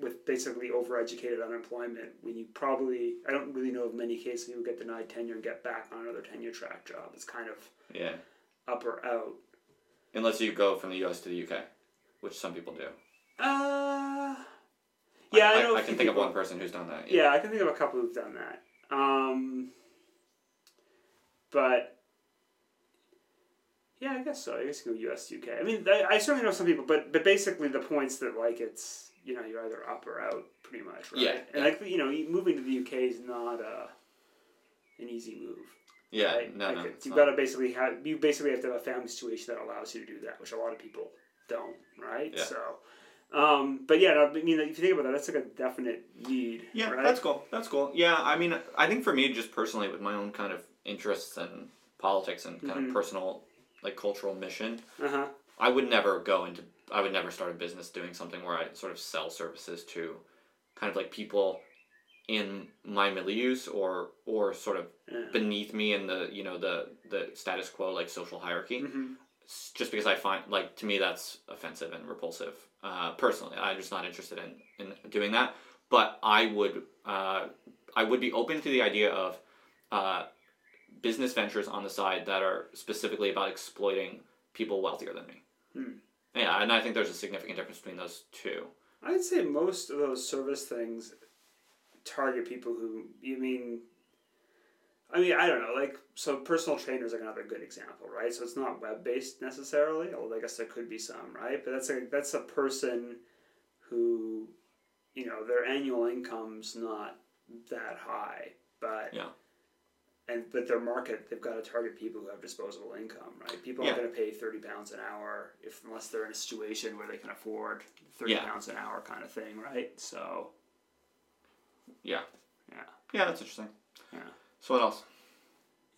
With basically overeducated unemployment, when you probably I don't really know of many cases you get denied tenure and get back on another tenure track job. It's kind of Yeah. up or out. Unless you go from the U.S. to the U.K., which some people do. Uh, yeah, I, I, I few can think of one person who's done that. Yeah, I can think of a couple who've done that. Um, but yeah, I guess so. I guess you go US UK. I mean, I, I certainly know some people, but but basically the points that like it's you know you're either up or out pretty much, right? Yeah, And like you know, moving to the UK is not a an easy move. Yeah. right? No, like no. you've got to basically have you basically have to have a family situation that allows you to do that, which a lot of people don't, right? Yeah. So, Um, but yeah, I mean, if you think about that, that's like a definite need. Yeah, right? that's cool. That's cool. Yeah, I mean, I think for me, just personally, with my own kind of interests and politics and kind Mhm. of personal, like cultural mission, Uh huh. I would never go into. I would never start a business doing something where I sort of sell services to, kind of like people, in my milieux or or sort of Yeah. beneath me in the you know the the status quo like social hierarchy. hmm s- just because I find like to me that's offensive and repulsive. Uh, personally, I'm just not interested in, in doing that. But I would uh, I would be open to the idea of uh, business ventures on the side that are specifically about exploiting people wealthier than me. Hmm. Yeah, and I think there's a significant difference between those two. I'd say most of those service things target people who you mean. I mean, I don't know. Like, so personal trainers are another good example, right? So it's not web based necessarily, although I guess there could be some, right? But that's a that's a person who, you know, their annual income's not that high, but Yeah. and but their market they've got to target people who have disposable income, right? People aren't going to pay thirty pounds an hour if unless they're in a situation where they can afford thirty Yeah. pounds an hour kind of thing, right? So Yeah. Yeah. Yeah, that's interesting. Yeah. So what else?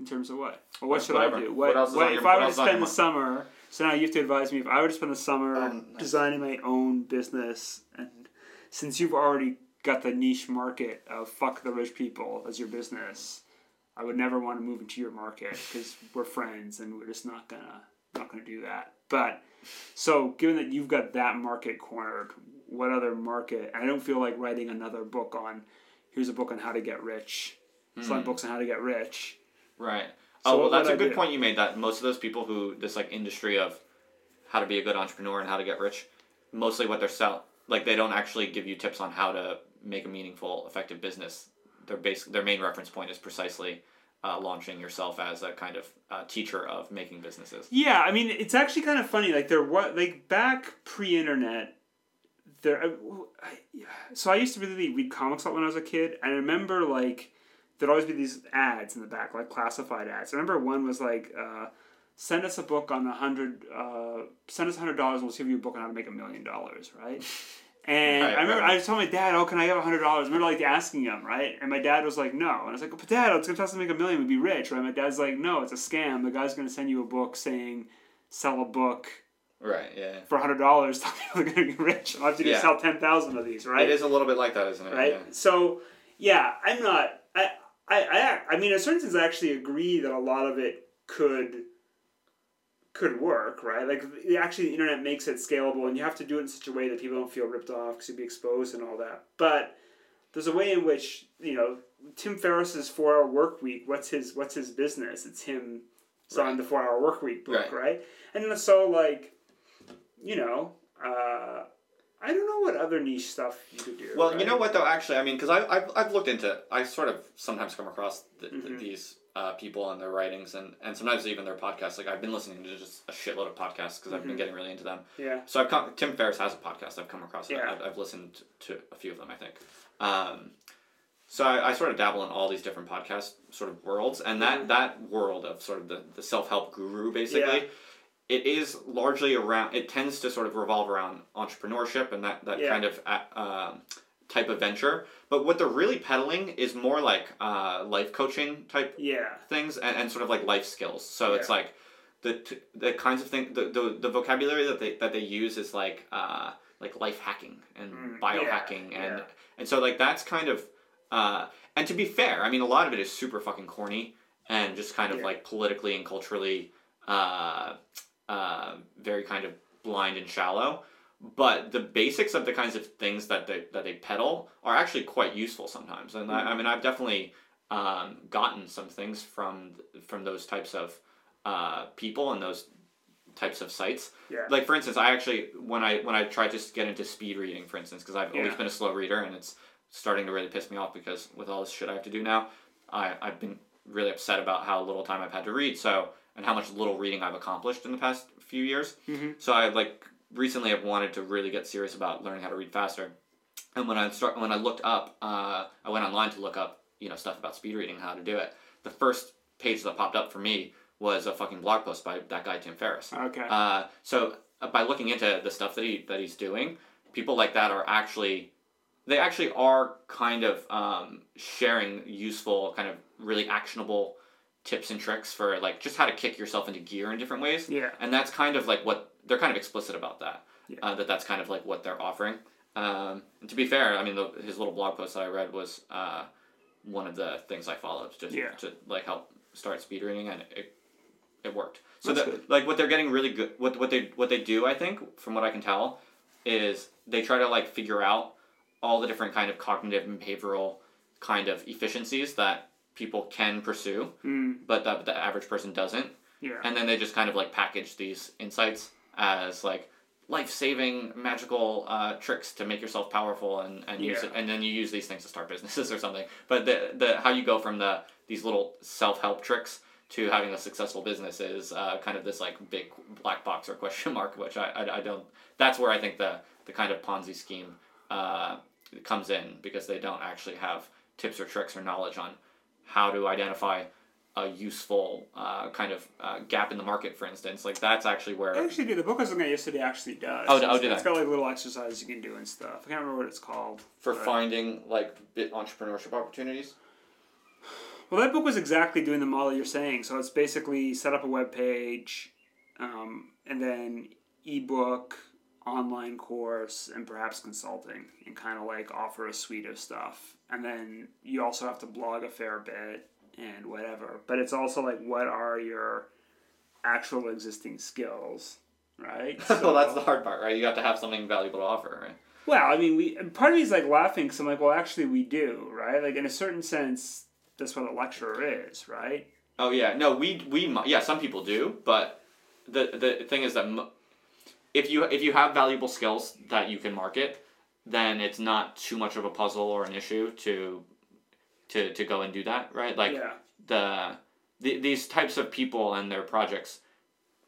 in terms of what? Well, what should Whatever. I do? What What, else is what on if your- I what were to else is on spend your the summer? So now you have to advise me. If I were to spend the summer Um, designing my own business, and since you've already got the niche market of fuck the rich people as your business, I would never want to move into your market because we're friends and we're just not gonna not gonna do that. But so given that you've got that market cornered, what other market? I don't feel like writing another book on. Here's a book on how to get rich. Selling Hmm. books on how to get rich. Right. So oh well, that's a I good do? point you made. That most of those people who this like industry of how to be a good entrepreneur and how to get rich, mostly what they're sell like they don't actually give you tips on how to make a meaningful, effective business. Their basic their main reference point is precisely uh, launching yourself as a kind of uh, teacher of making businesses. Yeah, I mean, it's actually kind of funny. Like there was like back pre-internet, there. I, I- so I used to really read comics a lot when I was a kid, and I remember like there'd always be these ads in the back, like classified ads. I remember one was like, uh, "Send us a book on a hundred. Uh, send us a hundred dollars, and we'll give you a book on how to make a million dollars." Right. And Right, I remember right. I told my dad, "Oh, can I have a hundred dollars?" I remember like asking him, right? And my dad was like, "No." And I was like, "But dad, it's gonna cost us to make a million. We'd be rich, right?" My dad's like, "No, it's a scam. The guy's gonna send you a book saying." Sell a book Right. Yeah. for hundred dollars. Tell people they're gonna be rich. I'll have to Yeah. sell ten thousand of these, right? It is a little bit like that, isn't it? right? Yeah. So, yeah, I'm not. I, I, I, I mean, in certain sense, I actually agree that a lot of it could could work, right? Like, actually, the internet makes it scalable, and you have to do it in such a way that people don't feel ripped off because you'd be exposed and all that. But there's a way in which you know Tim Ferriss's Four Hour Work Week. What's his What's his business? It's him selling the Four Hour Work Week book, Right. right? And so, like, you know. Uh, I don't know what other niche stuff you could do. Well, right? you know what though? Actually, I mean, because I've, I've looked into. I sort of sometimes come across the, Mhm. these uh, people and their writings, and, and sometimes even their podcasts. Like I've been listening to just a shitload of podcasts because I've been Mhm. getting really into them. Yeah. So I've come. Tim Ferriss has a podcast. I've come across it. Yeah. I've, I've listened to a few of them. I think. Um, so I, I sort of dabble in all these different podcast sort of worlds, and that Mhm. that world of sort of the, the self help guru basically. Yeah. It is largely around. It tends to sort of revolve around entrepreneurship and that that Yeah. kind of uh, um, type of venture. But what they're really peddling is more like uh, life coaching type Yeah. things and, and sort of like life skills. So it's like the t- the kinds of thing the, the, the vocabulary that they that they use is like uh, like life hacking and Mm, biohacking yeah, and yeah. and so like that's kind of uh, and to be fair, I mean a lot of it is super fucking corny and just kind of Yeah. like politically and culturally uh, uh, very kind of blind and shallow. But the basics of the kinds of things that they that they peddle are actually quite useful sometimes, and I, I mean I've definitely um, gotten some things from from those types of uh, people and those types of sites. Yeah. Like for instance, I actually when I when I tried to get into speed reading, for instance, because I've always been a slow reader, and it's starting to really piss me off because with all this shit I have to do now, I I've been really upset about how little time I've had to read. So and how much little reading I've accomplished in the past few years. Mhm. So I like recently have wanted to really get serious about learning how to read faster. And when I start when I looked up, uh, I went online to look up you know stuff about speed reading, how to do it. The first page that popped up for me was a fucking blog post by that guy Tim Ferriss. Okay. Uh, so uh, by looking into the stuff that he that he's doing, people like that are actually they actually are kind of um, sharing useful kind of really actionable tips and tricks for like just how to kick yourself into gear in different ways Yeah. and that's kind of like what they're kind of explicit about that Yeah. uh, that that's kind of like what they're offering um, and to be fair i mean the, his little blog post that i read was uh, one of the things i followed just Yeah. to like help start speed reading and it, it worked so That's that good. like what they're getting really good what, what they what they do i think from what i can tell is they try to like figure out all the different kind of cognitive and behavioral kind of efficiencies that people can pursue Mm, but that the average person doesn't. Yeah. and then they just kind of like package these insights as like life-saving magical uh, tricks to make yourself powerful and, and use it and then you use these things to start businesses or something. But the, the how you go from the these little self-help tricks to having a successful business is uh, kind of this like big black box or question mark which I, I, I don't that's where i think the the kind of ponzi scheme uh, comes in because they don't actually have tips or tricks or knowledge on how to identify a useful uh, kind of uh, gap in the market, for instance. Like that's actually where. Actually, dude, the book I was looking at yesterday actually does. Oh, oh, It's- did It's I? got like little exercises you can do and stuff. I can't remember what it's called. for but- finding like bit entrepreneurship opportunities. Well, that book was exactly doing the model you're saying. So it's basically set up a web page, um, and then ebook, online course, and perhaps consulting, and kind of like offer a suite of stuff. And then you also have to blog a fair bit and whatever. But it's also like, what are your actual existing skills, right? well, that's the hard part, right? You have to have something valuable to offer, right? well, I mean, we part of me is like laughing because I'm like, well, actually, we do, right? Like in a certain sense, that's what a lecturer is, right? Oh yeah, no, we we yeah, some people do, but the the thing is that if you if you have valuable skills that you can market, then it's not too much of a puzzle or an issue to to to go and do that, right? Like yeah, the, the these types of people and their projects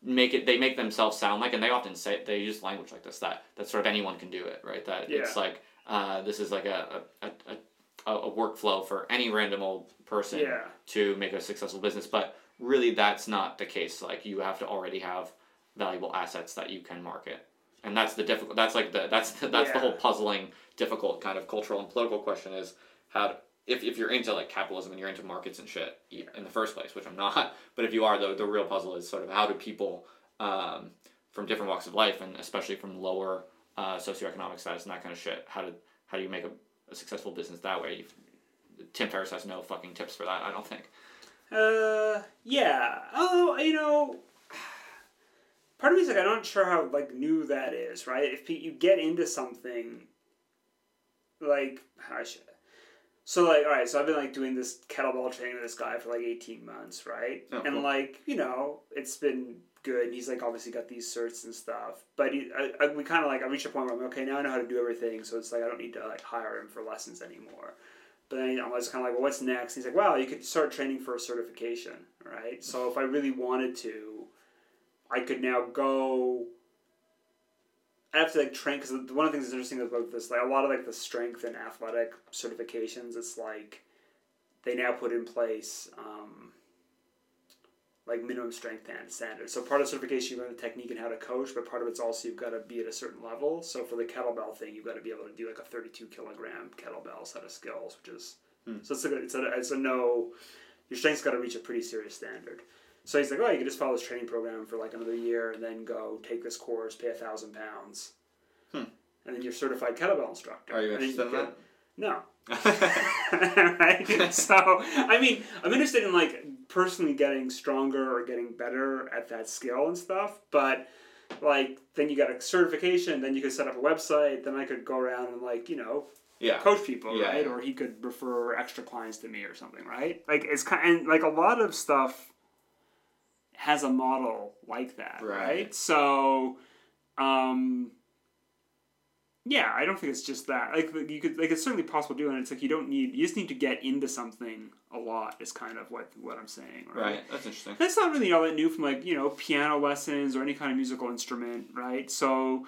make it they make themselves sound like and they often say they use language like this that that sort of anyone can do it right? That it's like uh, this is like a a, a, a a workflow for any random old person yeah, to make a successful business. But really that's not the case. Like you have to already have valuable assets that you can market. And that's the difficult that's like the that's the, that's the whole puzzling difficult kind of cultural and political question is how to, if, if you're into like capitalism and you're into markets and shit in the first place which i'm not but if you are the, the real puzzle is sort of how do people um, from different walks of life and especially from lower uh, socioeconomic status and that kind of shit how do how do you make a, a successful business that way? You've, tim ferriss has no fucking tips for that i don't think. Uh, yeah. Although you know, part of me is like I'm not sure how like new that is, right? If you get into something, like I should. So like, all right, so I've been like doing this kettlebell training with this guy for like eighteen months, right? Oh, and cool. like you know, it's been good. And he's like obviously got these certs and stuff, but he, I, I, we kind of like I reached a point where I'm like, okay now I know how to do everything, so it's like I don't need to like hire him for lessons anymore. But then I was kind of like, well, what's next? He's like, well, you could start training for a certification, right? So if I really wanted to, I could now go. I have to like train because one of the things that's interesting about this, like a lot of like the strength and athletic certifications, it's like they now put in place um, like minimum strength and standards. So part of certification, you learn the technique and how to coach, but part of it's also you've got to be at a certain level. So for the kettlebell thing, you've got to be able to do like a thirty-two kilogram kettlebell set of skills, which is Hmm. so it's a good, it's a it's a no. Your strength's got to reach a pretty serious standard. So he's like, oh, you can just follow this training program for like another year and then go take this course, pay a thousand pounds, Hmm. and then you're certified kettlebell instructor. are you interested in get- that No. right? So, I mean, I'm interested in like personally getting stronger or getting better at that skill and stuff, but like then you got a certification, then you could set up a website, then I could go around and like, you know, yeah coach people, Yeah, right? yeah. Or he could refer extra clients to me or something, right? Like it's kind and like a lot of stuff has a model like that, Right. right? So, um, yeah, I don't think it's just that. Like you could, like it's certainly possible to do, and it's like you don't need, you just need to get into something a lot. Is kind of what what I'm saying, right? right that's interesting That's not really all that new from like you know piano lessons or any kind of musical instrument, right? So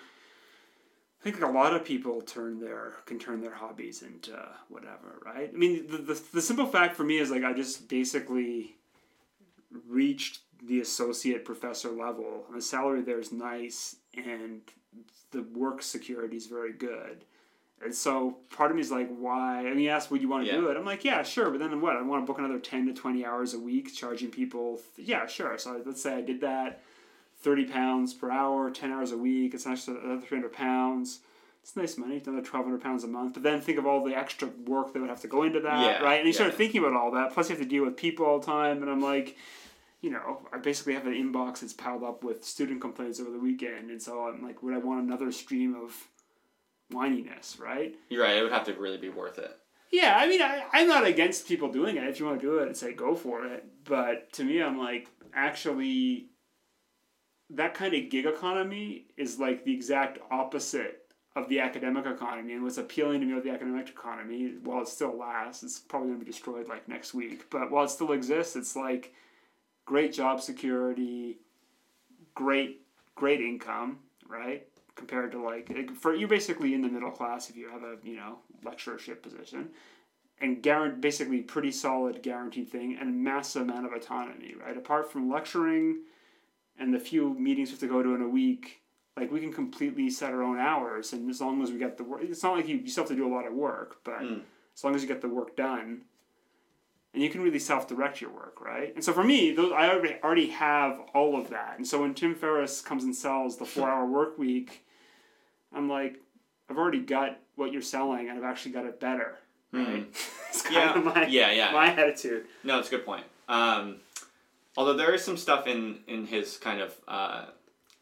I think like a lot of people turn their can turn their hobbies into whatever, right? I mean, the, the, the simple fact for me is like I just basically reached the associate professor level. And the salary there is nice, and the work security is very good. And so part of me is like, why? And he asked, would you want to Yeah. do it? I'm like, yeah, sure. But then what? I want to book another 10 to 20 hours a week, charging people. Yeah, sure. So let's say I did that 30 pounds per hour, 10 hours a week. It's extra another 300 pounds. It's nice money, another 1,200 pounds a month. But then think of all the extra work that would have to go into that, Yeah, right? And you start thinking about all that. Plus, you have to deal with people all the time. And I'm like, you know, I basically have an inbox that's piled up with student complaints over the weekend. And so I'm like, would I want another stream of whininess, right? You're right. It would have to really be worth it. Yeah, I mean, I, I'm not against people doing it. If you want to do it, say go for it. But to me, I'm like, actually, that kind of gig economy is like the exact opposite of the academic economy. And what's appealing to me with the academic economy, while it still lasts, it's probably going to be destroyed like next week. But while it still exists, it's like great job security, great, great income, right? Compared to like, for you're basically in the middle class if you have a you know lecturership position, and guarant basically pretty solid guaranteed thing and massive amount of autonomy, right? Apart from lecturing, and the few meetings we have to go to in a week, like we can completely set our own hours, and as long as we get the work, it's not like you, you still have to do a lot of work, but Mm. as long as you get the work done, and you can really self-direct your work, right? And so for me, those, I already already have all of that, and so when Tim Ferriss comes and sells the four-hour work week, I'm like, I've already got what you're selling, and I've actually got it better, right? it's kind Yeah. of my yeah. Yeah. my attitude. No, it's a good point. Um, although there is some stuff in in his kind of uh,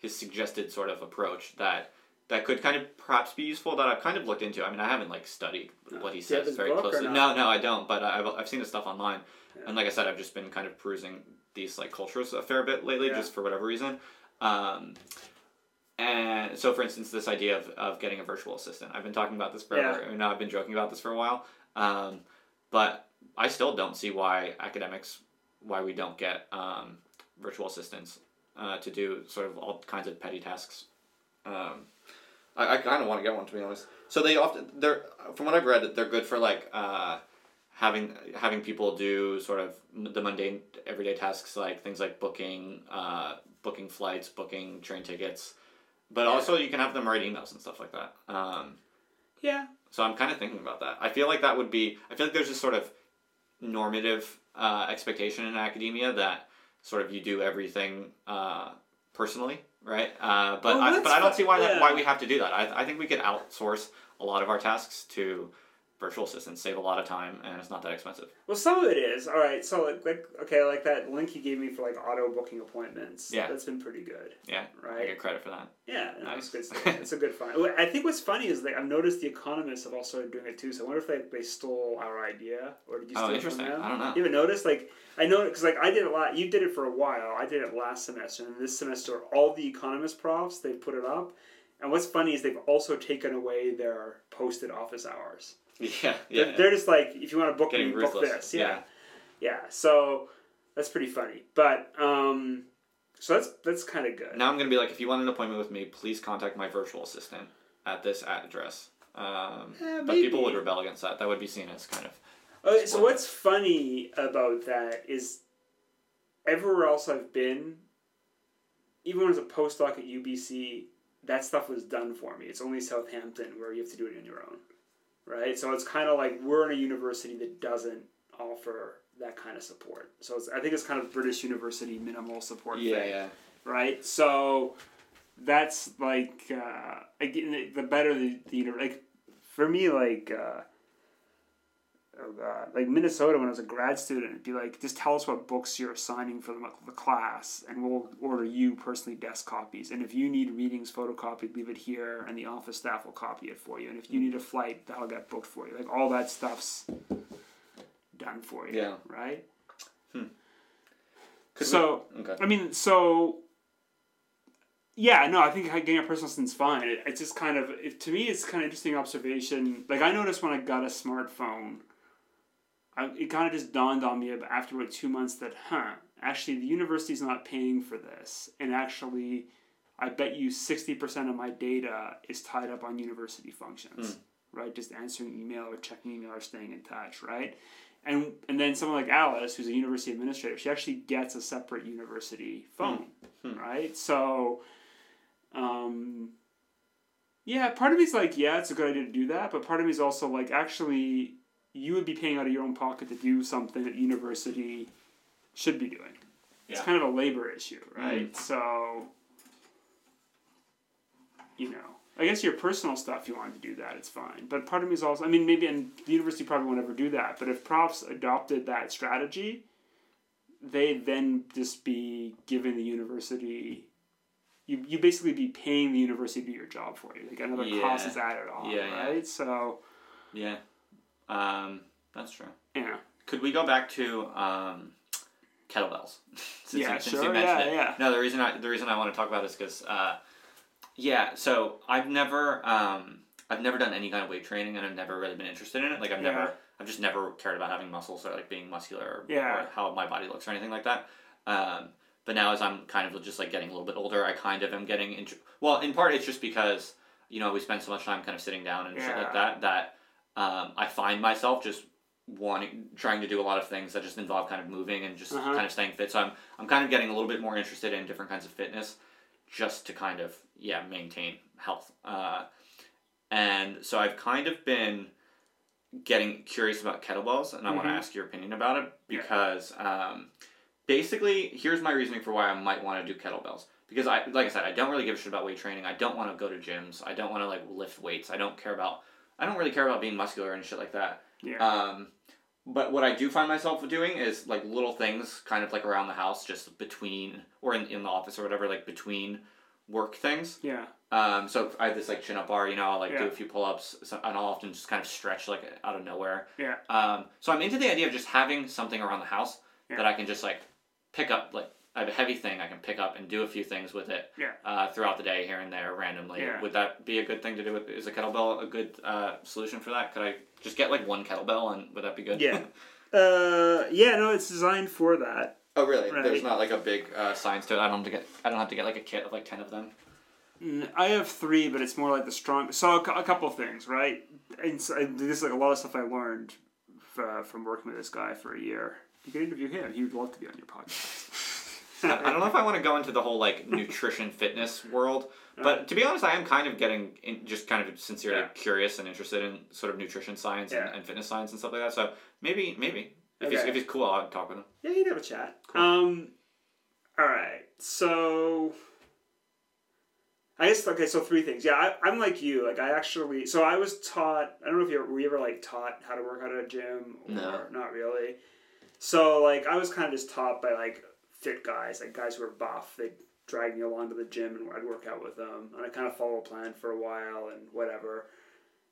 his suggested sort of approach that that could kind of perhaps be useful that I've kind of looked into. I mean, I haven't like studied what he Do says very closely. No, no, I don't. But I've I've seen his stuff online, Yeah. and like I said, I've just been kind of perusing these like cultures a fair bit lately, Yeah. just for whatever reason. Um, and so, for instance, this idea of, of getting a virtual assistant. I've been talking about this forever. You know, I've been joking about this for a while. Um, but I still don't see why academics, why we don't get um, virtual assistants uh, to do sort of all kinds of petty tasks. Um, I, I kind of want to get one to be honest. So they often they're from what I've read they're good for like uh, having having people do sort of the mundane everyday tasks like things like booking uh, booking flights, booking train tickets, but also you can have them write emails and stuff like that. Um, Yeah, so I'm kind of thinking about that. I feel like that would be. I feel like there's this sort of normative uh, expectation in academia that sort of you do everything uh, personally, right? Uh, but Well, I, but I don't see why that, yeah. why we have to do that. I, I think we could outsource a lot of our tasks to virtual assistants, save a lot of time, and it's not that expensive. Well, some of it is all right. So like, like okay, like that link you gave me for like auto booking appointments. Yeah. that's been pretty good. Yeah, right. I get credit for that. Yeah, Nice. it's good. Stuff. It's a good find. I think what's funny is like I've noticed the economists have all started doing it too. So I wonder if they, they stole our idea or did you Oh, steal from interesting. I don't know. You ever notice? Like I know because like I did it a lot. You did it for a while. I did it last semester, and this semester all the economist profs they put it up. And what's funny is they've also taken away their posted office hours. Yeah, They're, yeah. they're just like, if you want to book Getting me, book this. Yeah. yeah. So that's pretty funny. But um, so that's that's kind of good. Now I'm gonna be like, if you want an appointment with me, please contact my virtual assistant at this address. Um, Eh, but people would rebel against that. That would be seen as kind of Okay, so what's funny about that is everywhere else I've been, even when I was a postdoc at UBC, that stuff was done for me. It's only Southampton where you have to do it on your own, right? So it's kind of like we're in a university that doesn't offer that kind of support. So it's, I think it's kind of British university minimal support yeah, thing, yeah. right? So that's like uh, again the better the, the like for me like. Uh, oh god like minnesota when i was a grad student it'd be like just tell us what books you're assigning for the, class and we'll order you personally desk copies and if you need readings photocopied leave it here and the office staff will copy it for you and if you need a flight that'll get booked for you like all that stuff's done for you Yeah. right hmm. Could so we- okay. I mean, so yeah, no, I think getting a personal assistant's fine. It, it's just kind of it, to me, it's kind of interesting observation. Like I noticed when I got a smartphone, I, it kind of just dawned on me after about two months that huh, actually the university's not paying for this, and actually, I bet you sixty percent of my data is tied up on university functions, right? Just answering email or checking email or staying in touch, right? and and then someone like Alice, who's a university administrator, she actually gets a separate university phone, Hmm. right? So, um, yeah, part of me is like, yeah, it's a good idea to do that, but part of me is also like, actually, you would be paying out of your own pocket to do something that university should be doing. It's kind of a labor issue, right? Mm. So, you know, I guess your personal stuff, you want to do that, it's fine. But part of me is also, I mean, maybe, and the university probably won't ever do that, but if profs adopted that strategy, they'd then just be giving the university. You, you basically be paying the university to do your job for you. Like another cost is added on, Yeah, yeah. right? So, Yeah. Um, that's true. yeah. Could we go back to um, kettlebells? since Yeah, you, since sure, you mentioned yeah, it. yeah. No, the reason I the reason I want to talk about it is because uh, yeah. So I've never um, I've never done any kind of weight training, and I've never really been interested in it. Like I've Yeah. never I've just never cared about having muscles or like being muscular or, Yeah. or how my body looks or anything like that. Um, but now as I'm kind of just like getting a little bit older, I kind of am getting into well, in part it's just because you know we spend so much time kind of sitting down and shit like that that um, I find myself just wanting trying to do a lot of things that just involve kind of moving and just Uh-huh. kind of staying fit. So I'm I'm kind of getting a little bit more interested in different kinds of fitness, just to kind of yeah maintain health. Uh, and so I've kind of been getting curious about kettlebells, and I want to ask your opinion about it because um, basically here's my reasoning for why I might want to do kettlebells. Because I, like I said, I don't really give a shit about weight training. I don't want to go to gyms. I don't want to like lift weights. I don't care about. I don't really care about being muscular and shit like that. Yeah. Um, but what I do find myself doing is like little things, kind of like around the house, just between or in, in the office or whatever, like between work things. yeah. Um, so I have this like chin up bar, you know, I'll like do a few pull ups, so, and I'll often just kind of stretch like out of nowhere. Yeah. Um, so I'm into the idea of just having something around the house Yeah. that I can just like pick up, like I have a heavy thing I can pick up and do a few things with it. Yeah. Uh, throughout the day, here and there, randomly. Yeah. Would that be a good thing to do? With, is a kettlebell a good uh, solution for that? Could I just get like one kettlebell and would that be good? Yeah. Uh, yeah, no, it's designed for that. oh really? Right. There's not like a big uh, science to it. I don't have to get. I don't have to get like a kit of like ten of them. I have three, but it's more like the strong. So a, a couple of things, right? And this is like a lot of stuff I learned f- from working with this guy for a year. You can interview him. He would love to be on your podcast. I don't know if I want to go into the whole like nutrition fitness world, but to be honest, I am kind of getting in, just kind of sincerely Yeah. curious and interested in sort of nutrition science and, Yeah. and fitness science and stuff like that. So maybe, maybe if he's if he's cool, I'll talk with him. Yeah, you'd have a chat. Cool. Um, all right. So, I guess okay. So three things. Yeah, I, I'm like you. Like I actually. So I was taught. I don't know if you were, were you ever like taught how to work out at a gym or No. not really. So like I was kind of just taught by like fit guys, like guys who are buff. They drag me along to the gym and I'd work out with them, and I kind of follow a plan for a while and whatever.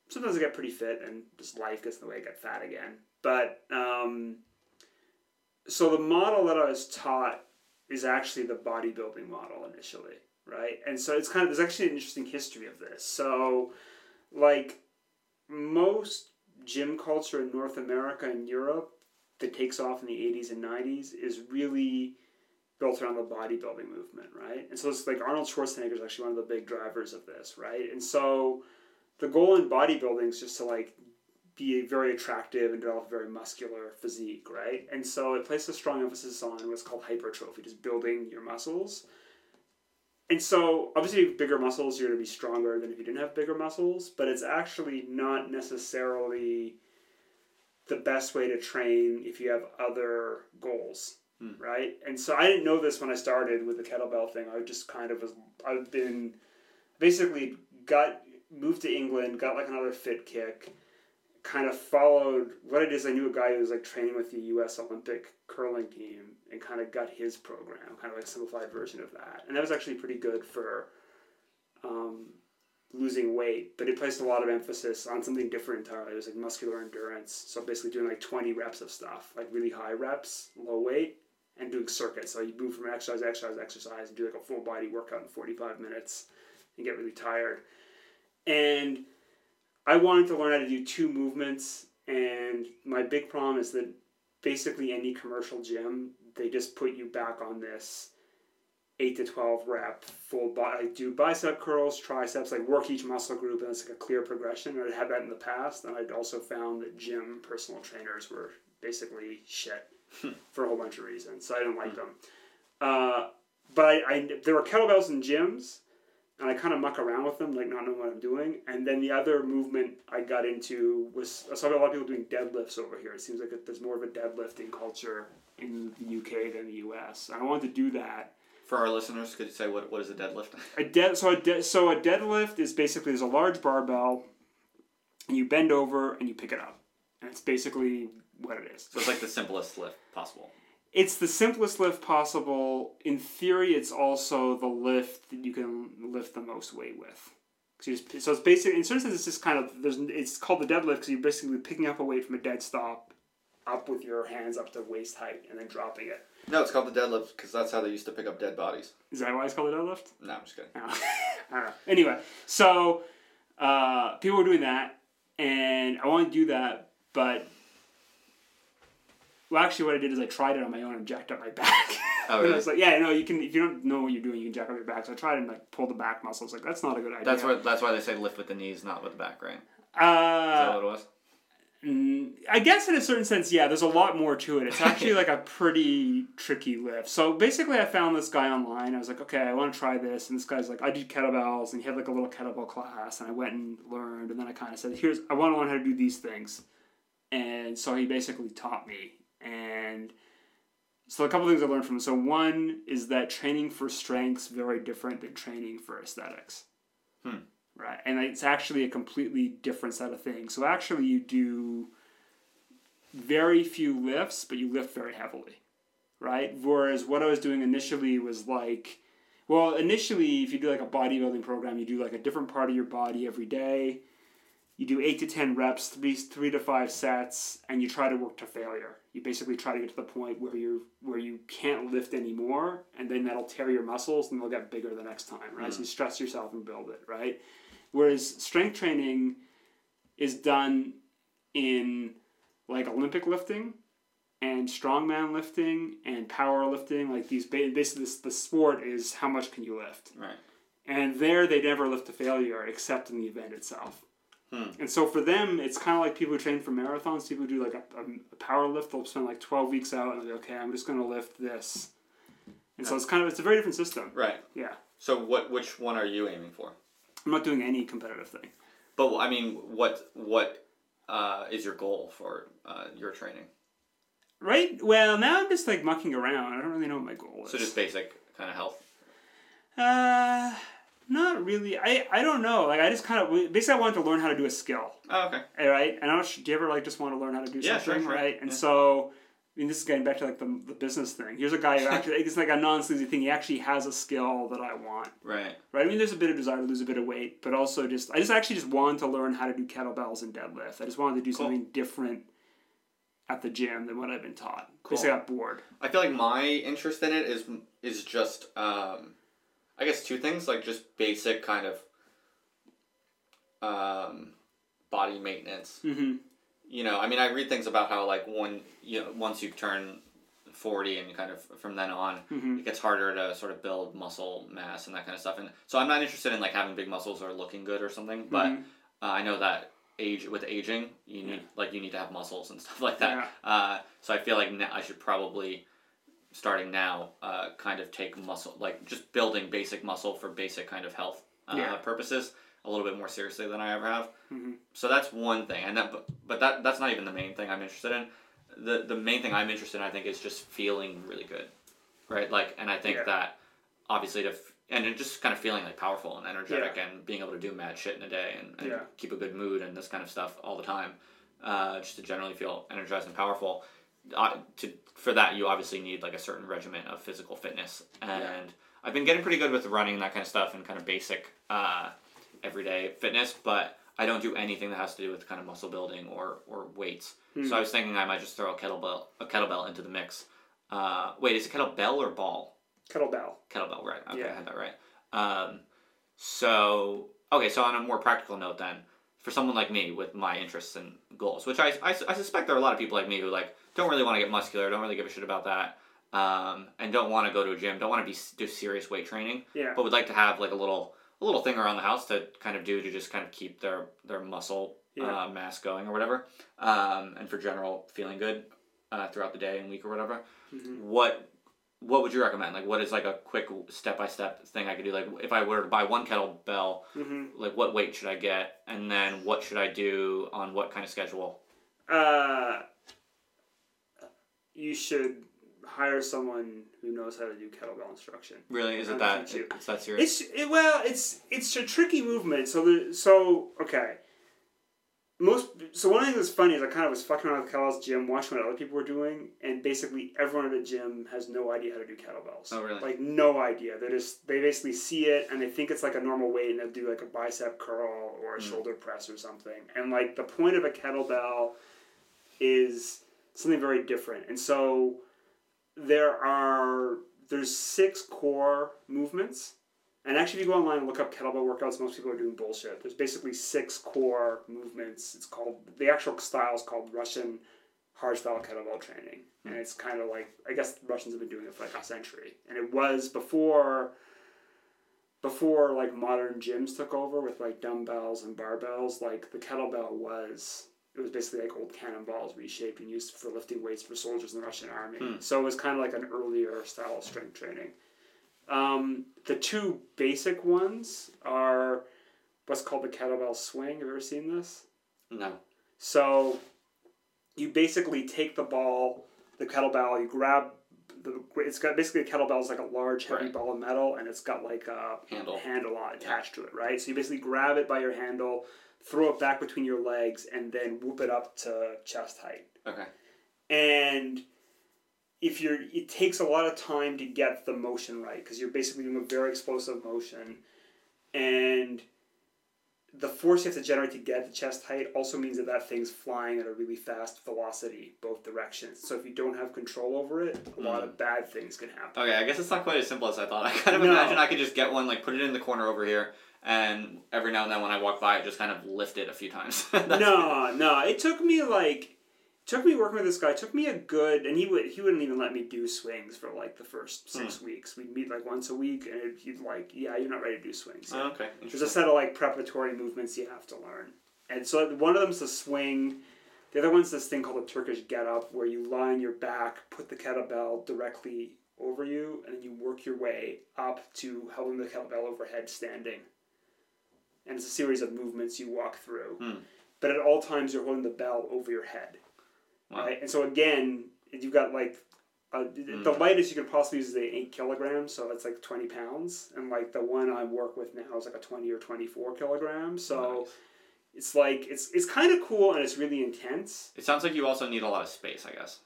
Sometimes I get pretty fit and just life gets in the way. I get fat again, but um, so the model that I was taught is actually the bodybuilding model initially, right? And so it's kind of there's actually an interesting history of this. So, like most gym culture in North America and Europe that takes off in the 80s and 90s is really built around the bodybuilding movement, right? And so it's like Arnold Schwarzenegger is actually one of the big drivers of this, right? And so the goal in bodybuilding is just to like be very attractive and develop a very muscular physique, right? And so it places a strong emphasis on what's called hypertrophy, just building your muscles. And so obviously bigger muscles you're going to be stronger than if you didn't have bigger muscles, but it's actually not necessarily the best way to train if you have other goals, Hmm. right? And so I didn't know this when I started with the kettlebell thing. I just kind of was I've been basically got moved to England, got like another fit kick, kind of followed what it is. I knew a guy who was like training with the U.S. Olympic curling team, and kind of got his program, kind of like simplified version of that, and that was actually pretty good for um, losing weight. But it placed a lot of emphasis on something different entirely. It was like muscular endurance, so basically doing like twenty reps of stuff, like really high reps, low weight. And doing circuits, so you move from exercise, exercise, exercise, and do like a full body workout in forty five minutes, and get really tired. And I wanted to learn how to do two movements, and my big problem is that basically any commercial gym, they just put you back on this eight to twelve rep full body. I do bicep curls, triceps, like work each muscle group, and it's like a clear progression. I'd had that in the past, and I'd also found that gym personal trainers were basically shit for a whole bunch of reasons. So I didn't like them. Uh, but I, I there were kettlebells in gyms, and I kind of muck around with them, like not knowing what I'm doing. And then the other movement I got into was I saw a lot of people doing deadlifts over here. It seems like there's more of a deadlifting culture in the UK than the US. And I wanted to do that. For our listeners, could you say what, what is a deadlift? A dead so a de- so a deadlift is basically there's a large barbell, and you bend over and you pick it up, and it's basically what it is. So it's like the simplest lift possible. It's the simplest lift possible. In theory, it's also the lift that you can lift the most weight with. So, you just, so it's basically, in certain sense, it's just kind of there's. It's called the deadlift because you're basically picking up a weight from a dead stop, up with your hands up to waist height, and then dropping it. No, it's called the deadlift because that's how they used to pick up dead bodies. Is that why it's called the deadlift? No, I'm just kidding. I don't know. Anyway, so uh, people were doing that, and I wanted to do that, but well, actually, what I did is I tried it on my own and jacked up my back. Oh, and I was like, yeah, no, you can. If you don't know what you're doing, you can jack up your back. So I tried and like pull the back muscles. Like that's not a good idea. That's what. That's why they say lift with the knees, not with the back, right? Is that Uh, what it was? mm, I guess in a certain sense, yeah. There's a lot more to it. It's actually like a pretty tricky lift. So basically, I found this guy online. I was like, okay, I want to try this. And this guy's like, I do kettlebells, and he had like a little kettlebell class, and I went and learned. And then I kind of said, here's, I want to learn how to do these things. And so he basically taught me. And so a couple things I learned from him. So one is that training for strength's is very different than training for aesthetics. Hmm. Right. And it's actually a completely different set of things. So actually you do very few lifts, but you lift very heavily. Right? Whereas what I was doing initially was like well, initially if you do like a bodybuilding program, you do like a different part of your body every day. You do eight to ten reps, three three to five sets, and you try to work to failure. You basically try to get to the point where you where you can't lift anymore, and then that'll tear your muscles, and they'll get bigger the next time, right? So you stress yourself and build it, right? Whereas strength training is done in like Olympic lifting and strongman lifting and power lifting. Like these, ba- basically, this, the sport is how much can you lift. Right. And there, they never lift to failure except in the event itself. Hmm. And so for them, it's kind of like people who train for marathons. People who do like a, a power lift, they'll spend like 12 weeks out and they'll be, okay, I'm just going to lift this. And so it's kind of, it's a very different system. Right. Yeah. So what? Which one are you aiming for? I'm not doing any competitive thing. But I mean, what what uh, is your goal for uh, your training? Right? Well, now I'm just like mucking around. I don't really know what my goal is. So just basic kind of health. Uh, not really. I, I don't know. Like I just kind of basically I wanted to learn how to do a skill. Oh, okay. All right. And I don't. Do you ever like just want to learn how to do Yeah, sure, something? sure. Right. And Yeah. so. I mean, this is getting back to like the, the business thing. Here's a guy who actually it's like a non sleazy thing. He actually has a skill that I want. Right. Right. I mean, there's a bit of desire to lose a bit of weight, but also just I just actually just wanted to learn how to do kettlebells and deadlift. I just wanted to do Cool. something different at the gym than what I've been taught. Cool. Basically, I got bored. I feel like my interest in it is is just um, I guess two things like just basic kind of um, body maintenance. Mm-hmm. You know, I mean, I read things about how like when you know once you turn forty and kind of from then on, Mhm. it gets harder to sort of build muscle mass and that kind of stuff. And so I'm not interested in like having big muscles or looking good or something, but Mhm. uh, I know that age with aging, you need like you need to have muscles and stuff like that. Yeah. Uh, so I feel like now I should probably starting now uh, kind of take muscle like just building basic muscle for basic kind of health uh, Yeah. purposes a little bit more seriously than I ever have. Mhm. So that's one thing, and that but, but that that's not even the main thing I'm interested in. The the main thing I'm interested in, I think, is just feeling really good, right? Like, and I think Yeah. that obviously to f- and just kind of feeling like powerful and energetic and being able to do mad shit in a day and, and Yeah. keep a good mood and this kind of stuff all the time, uh, just to generally feel energized and powerful. Uh, to for that, you obviously need like a certain regimen of physical fitness, and I've been getting pretty good with running and that kind of stuff and kind of basic uh, everyday fitness, but I don't do anything that has to do with kind of muscle building or or weights. So I was thinking I might just throw a kettlebell a kettlebell into the mix. Uh, wait, is it kettlebell or ball? Kettlebell. Kettlebell, right? Okay, I Yeah. had that right. Um, so okay, so on a more practical note, then, for someone like me with my interests and goals, which I, I, I suspect there are a lot of people like me who like don't really want to get muscular, don't really give a shit about that. um, and don't want to go to a gym, don't want to be do serious weight training, Yeah. but would like to have like a little a little thing around the house to kind of do to just kind of keep their their muscle Yeah. uh, mass going or whatever, um, and for general feeling good uh, throughout the day and week or whatever. Mhm. What what would you recommend? Like, what is like a quick step by step thing I could do? Like, if I were to buy one kettlebell, hmm like what weight should I get, and then what should I do on what kind of schedule? Uh, you should hire someone who knows how to do kettlebell instruction. Really, is it that you. it's that serious? It's it, well, it's it's a tricky movement. So the so okay. Most so one thing that's funny is I kind of was fucking around with kettlebells gym, watching what other people were doing, and basically everyone at the gym has no idea how to do kettlebells. Oh, really? Like no idea. They just they basically see it and they think it's like a normal weight, and they'll do like a bicep curl or a Mm. shoulder press or something. And like the point of a kettlebell is something very different. And so there are there's six core movements. And actually, if you go online and look up kettlebell workouts, most people are doing bullshit. There's basically six core movements. It's called the actual style is called Russian hardstyle kettlebell training, and hmm. it's kind of like I guess the Russians have been doing it for like a century, and it was before before like modern gyms took over with like dumbbells and barbells. Like the kettlebell was it was basically like old cannonballs reshaped and used for lifting weights for soldiers in the Russian army. Hmm. So it was kind of like an earlier style of strength training. Um, the two basic ones are what's called the kettlebell swing. Have you ever seen this? no. So you basically take the ball, the kettlebell, you grab the it's got basically a kettlebell is like a large heavy Right. ball of metal and it's got like a Handle. handle on attached to it, right? So you basically grab it by your handle, throw it back between your legs, and then whoop it up to chest height. Okay. And if you're, it takes a lot of time to get the motion right because you're basically doing a very explosive motion, and the force you have to generate to get the chest height also means that that thing's flying at a really fast velocity both directions. So if you don't have control over it, a lot of mm. bad things can happen. Okay, I guess it's not quite as simple as I thought. I kind of No. imagine I could just get one, like put it in the corner over here, and every now and then when I walk by, it just kind of lift it a few times. No, no. It took me like took me working with this guy. It took me a good, and he would he wouldn't even let me do swings for like the first hmm. six weeks. We'd meet like once a week, and it, he'd like, yeah, you're not ready to do swings. yet." Oh, okay. There's a set of like preparatory movements you have to learn, and so one of them's the swing. The other one's this thing called a Turkish get up, where you lie on your back, put the kettlebell directly over you, and then you work your way up to holding the kettlebell overhead standing. And it's a series of movements you walk through. Hmm. But at all times, you're holding the bell over your head. Wow. Right? And so, again, you've got like uh, the lightest you could possibly use is the 8 kilograms, so that's like 20 pounds. And like the one I work with now is like a 20 or 24 kilograms. So Nice. it's like, it's, it's kind of cool and it's really intense. It sounds like you also need a lot of space, I guess.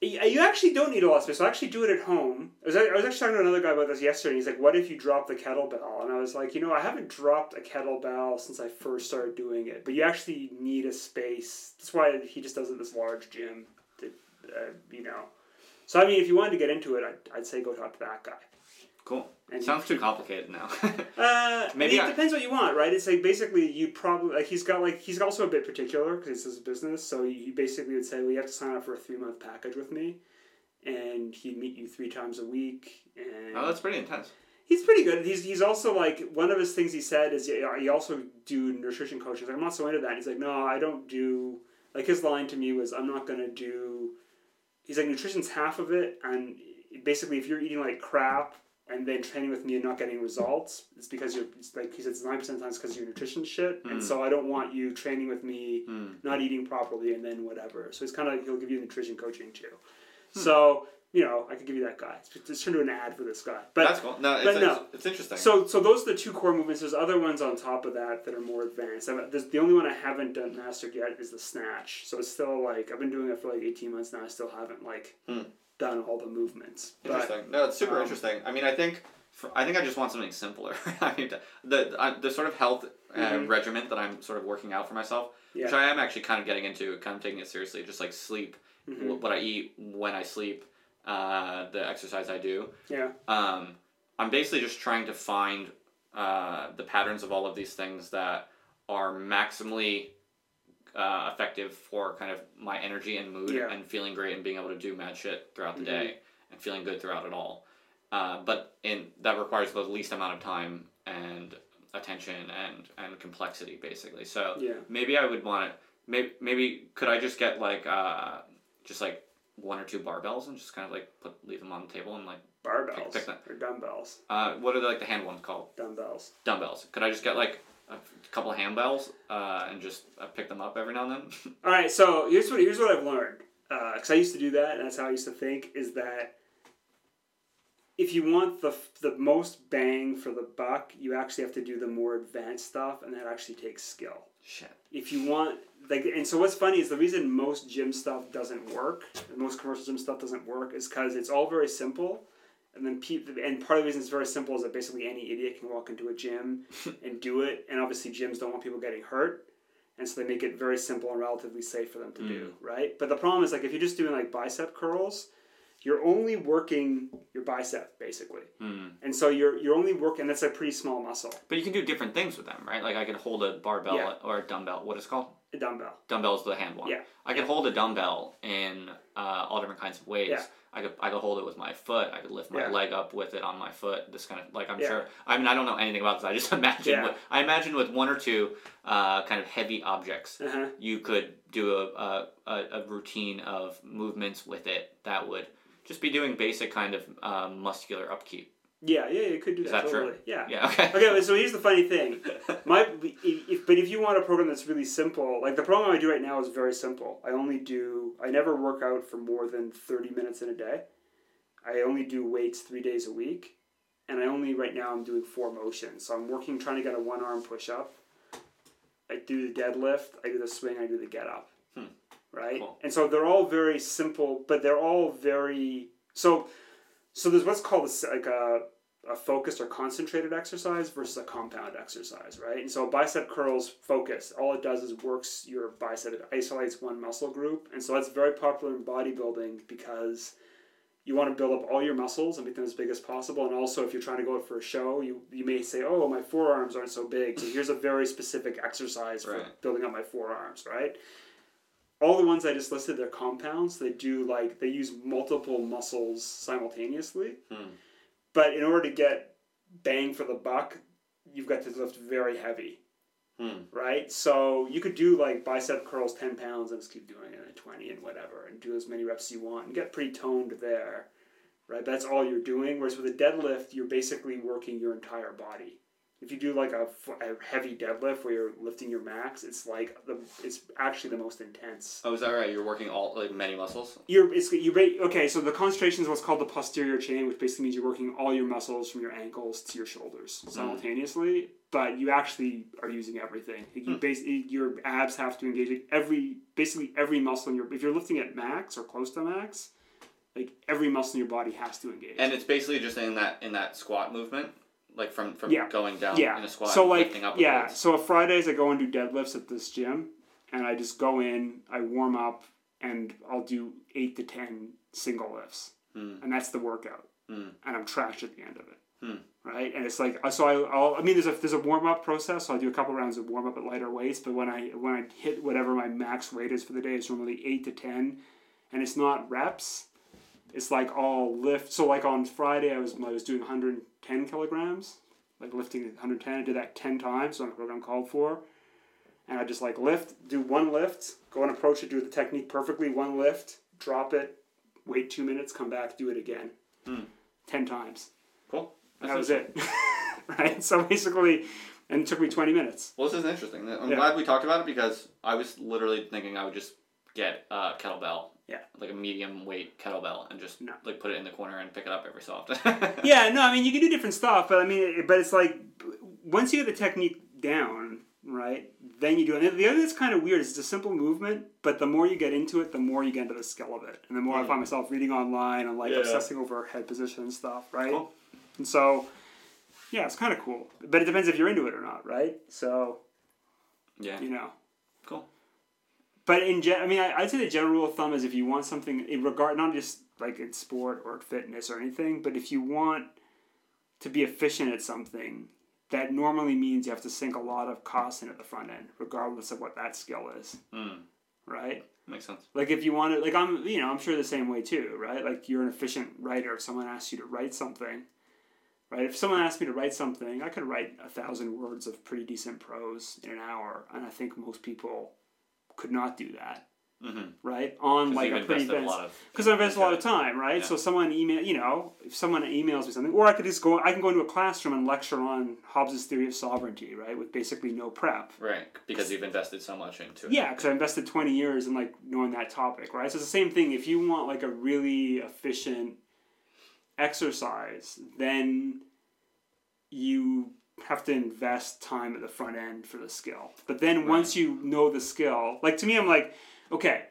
You actually don't need a lot of space. I actually do it at home. I was, I was actually talking to another guy about this yesterday. And he's like, "What if you drop the kettlebell?" And I was like, "You know, I haven't dropped a kettlebell since I first started doing it. But you actually need a space. That's why he just does it at this large gym. That, uh, you know. So I mean, if you wanted to get into it, I'd, I'd say go talk to that guy. Cool. And sounds too complicated now. Uh, Maybe Maybe I- it depends what you want, right? It's like basically you probably like he's got like he's also a bit particular because it's his business. So you basically would say, well, you have to sign up for a three month package with me, and he'd meet you three times a week. And oh, that's pretty intense. he's pretty good. He's he's also like one of his things he said is yeah, he also do nutrition coaching. Like, I'm not so into that. And He's like, no, I don't do. Like his line to me was, I'm not gonna do. He's like, nutrition's half of it, and basically, if you're eating like crap and then training with me and not getting results, it's because you're it's like he said, it's nine percent of times because your nutrition shit, and Mm. so I don't want you training with me, Hmm. not eating properly, and then whatever. So it's kind of he'll give you nutrition coaching too. Hmm. So you know, I could give you that guy. It's, it's turned into an ad for this guy, but that's cool. No, it's, but no. it's interesting. so, so those are the two core movements. There's other ones on top of that that are more advanced. I've, the only one I haven't done mastered yet is the snatch. So it's still like I've been doing it for like 18 months now. I still haven't like Hmm. Done all the movements. But Interesting. No, it's super um, interesting. I mean, I think for, I think I just want something simpler. I mean, the I, the sort of health uh, Mhm. regiment that I'm sort of working out for myself, which I am actually kind of getting into, kind of taking it seriously, just like sleep, Mhm. what I eat, when I sleep, uh, the exercise I do. yeah, Um, I'm basically just trying to find uh, the patterns of all of these things that are maximally uh, effective for kind of my energy and mood Yeah. and feeling great and being able to do mad shit throughout the Mhm. day. and feeling good throughout it all. Uh, but in that requires the least amount of time and attention and and complexity basically. So Yeah. maybe I would want to maybe maybe could I just get like uh just like one or two barbells and just kind of like put leave them on the table and like Barbells pick that. or dumbbells. uh what are the, like the hand ones called Dumbbells. dumbbells? Could I just get like a couple of handbells uh, and just uh, pick them up every now and then? All right, so here's what here's what I've learned because I used to do that, and that's how I used to think. Is that if you want the the most bang for the buck, you actually have to do the more advanced stuff, and that actually takes skill. Shit. If you want like, and so what's funny is the reason most gym stuff doesn't work, most commercial gym stuff doesn't work, is because it's all very simple. And then people, and part of the reason it's very simple is that basically any idiot can walk into a gym and do it. And obviously, gyms don't want people getting hurt, and so they make it very simple and relatively safe for them to do, right? But the problem is like if you're just doing like bicep curls, you're only working your bicep basically, Hmm. and so you're you're only working. That's a pretty small muscle, But you can do different things with them, right? Like I can hold a barbell Yeah. or a dumbbell. What is it called? A dumbbell. Dumbbell's the hand one. Yeah. I could hold a dumbbell in uh, all different kinds of ways. Yeah. I could I could hold it with my foot. I could lift my Yeah. leg up with it on my foot. This kind of like I'm Yeah. sure. I mean I don't know anything about this. I just imagine. Yeah. With, I imagine with one or two uh, kind of heavy objects, Uh huh. you could do a, a, a, a routine of movements with it that would just be doing basic kind of uh, muscular upkeep. Yeah, yeah, you could do Is that, that true? totally. Yeah. Yeah. Okay. Okay, so here's the funny thing. My, if, but if you want a program that's really simple, like the program I do right now is very simple. I only do, I never work out for more than 30 minutes in a day. I only do weights three days a week. And I only, right now, I'm doing four motions. So I'm working, trying to get a one arm push up. I do the deadlift, I do the swing, I do the get up. Hmm. Right? Cool. And so they're all very simple, but they're all very, so, so there's what's called a, like a, a focused or concentrated exercise versus a compound exercise, right? And so bicep curls focus. All it does is works your bicep. It isolates one muscle group. And so that's very popular in bodybuilding because you want to build up all your muscles and make them as big as possible. And also if you're trying to go out for a show, you, you may say, oh, my forearms aren't so big. So here's a very specific exercise for Right. building up my forearms, right? All the ones I just listed, they're compounds. They do like, they use multiple muscles simultaneously. Hmm. But in order to get bang for the buck, you've got to lift very heavy, Hmm. right? So you could do like bicep curls 10 pounds and just keep doing it at 20 and whatever and do as many reps as you want and get pretty toned there, right? That's all you're doing. Whereas with a deadlift, you're basically working your entire body. If you do like a heavy deadlift where you're lifting your max, it's like the it's actually the most intense. Oh, is that right? You're working all like many muscles. You're it's you okay. So the concentration is what's called the posterior chain, which basically means you're working all your muscles from your ankles to your shoulders hmm. simultaneously. But you actually are using everything. Like, You hmm. basically your abs have to engage like, every basically every muscle in your. If you're lifting at max or close to max, like every muscle in your body has to engage. And it's basically just in that in that squat movement, like from from Yeah. going down yeah. in a squat, so like lifting up. with yeah. So Fridays I go and do deadlifts at this gym, and I just go in, I warm up, and I'll do eight to ten single lifts, Hmm. and that's the workout, Hmm. and I'm trash at the end of it. Hmm. Right, and it's like so. I I'll, I mean, there's a there's a warm up process. So I do a couple rounds of warm up at lighter weights. But when I when I hit whatever my max weight is for the day, it's normally eight to ten, and it's not reps. It's like all lift. So like on Friday, I was I was doing 110 kilograms, like lifting 110. I did that 10 times on a program called for, and I just like lift, do one lift, go and approach it, do the technique perfectly, one lift, drop it, wait two minutes, come back, do it again, Hmm. 10 times. Cool. And that was it. right? So basically, and it took me 20 minutes. Well, this is interesting. I'm Yeah. glad we talked about it because I was literally thinking I would just get a kettlebell. Yeah. Like a medium weight kettlebell and just No. like put it in the corner and pick it up every so often. yeah, no, I mean, you can do different stuff, but I mean, but it's like, once you get the technique down, right, then you do it. And the other thing that's kind of weird is it's a simple movement, but the more you get into it, the more you get into the skill of it. And the more I Mm. find myself reading online and like Yeah. obsessing over head position and stuff, right? Cool. And so, yeah, it's kind of cool. But it depends if you're into it or not, right? So, yeah. you know. But in gen, I mean, I, I'd say the general rule of thumb is if you want something in regard, not just like in sport or fitness or anything, but if you want to be efficient at something, that normally means you have to sink a lot of cost in at the front end, regardless of what that skill is, Mm. right? Makes sense. Like if you want to, like I'm, you know, I'm sure the same way too, right? Like you're an efficient writer. If someone asks you to write something, right? If someone asked me to write something, I could write a thousand words of pretty decent prose in an hour, and I think most people could not do that, Mm-hmm. right? On like a pretty a dense, lot because I invest a lot of time, right? Yeah. So someone email, you know, if someone emails me something, or I could just go, I can go into a classroom and lecture on Hobbes's theory of sovereignty, right, with basically no prep. right because you've invested so much into it. Yeah, because I invested twenty years in like knowing that topic, right? So it's the same thing. If you want like a really efficient exercise, then you have to invest time at the front end for the skill. But then once you know the skill, like to me, I'm like, okay,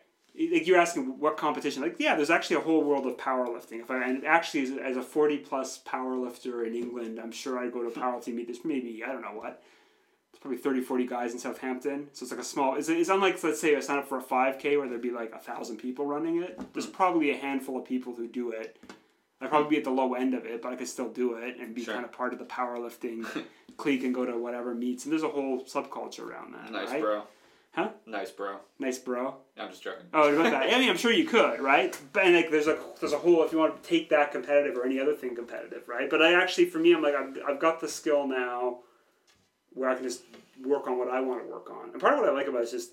like you're asking what competition? Like, yeah, there's actually a whole world of powerlifting. If I and actually as, as a forty plus powerlifter in England, I'm sure I'd go to a hmm. powerlifting meet. There's maybe I don't know what. There's probably 30, 40 guys in Southampton. So it's like a small. It's, it's unlike let's say I sign up for a five k where there'd be like a thousand people running it. There's hmm. probably a handful of people who do it. I'd probably be at the low end of it, but I could still do it and be Sure. kind of part of the powerlifting clique and go to whatever meets. And there's a whole subculture around that. Nice, right? bro. Huh? Nice, bro. Nice, bro. I'm just joking. Oh, about that. I mean, I'm sure you could, right? But and like, there's a there's a whole if you want to take that competitive or any other thing competitive, right? But I actually, for me, I'm like I've, I've got the skill now, where I can just work on what I want to work on. And part of what I like about it is just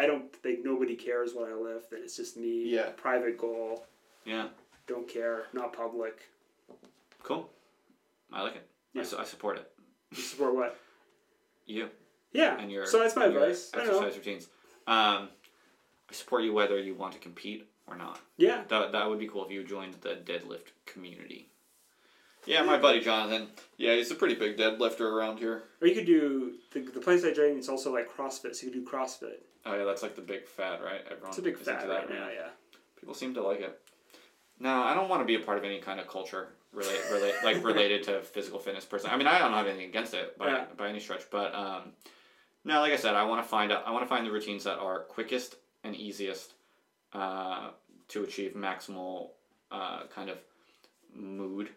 I don't think nobody cares what I lift, and it's just me. Yeah. Private goal. Yeah. Don't care. Not public. Cool. I like it. I, Yeah. su- I support it. You support what? You Yeah. and your so that's my advice. I. Exercise routines. Um, I support you whether you want to compete or not. Yeah. That that would be cool if you joined the deadlift community. Yeah, my buddy Jonathan. Yeah, he's a pretty big deadlifter around here. Or you could do the, the place I train. It's also like CrossFit, so you could do CrossFit. Oh yeah, that's like the big fad, right? Everyone It's a big fad right now. Yeah. People seem to like it. No, I don't want to be a part of any kind of culture relate, relate like related to physical fitness person. I mean, I don't have anything against it by, Yeah. by any stretch, but um, no, like I said, I want to find out. I want to find the routines that are quickest and easiest uh, to achieve maximal uh, kind of mood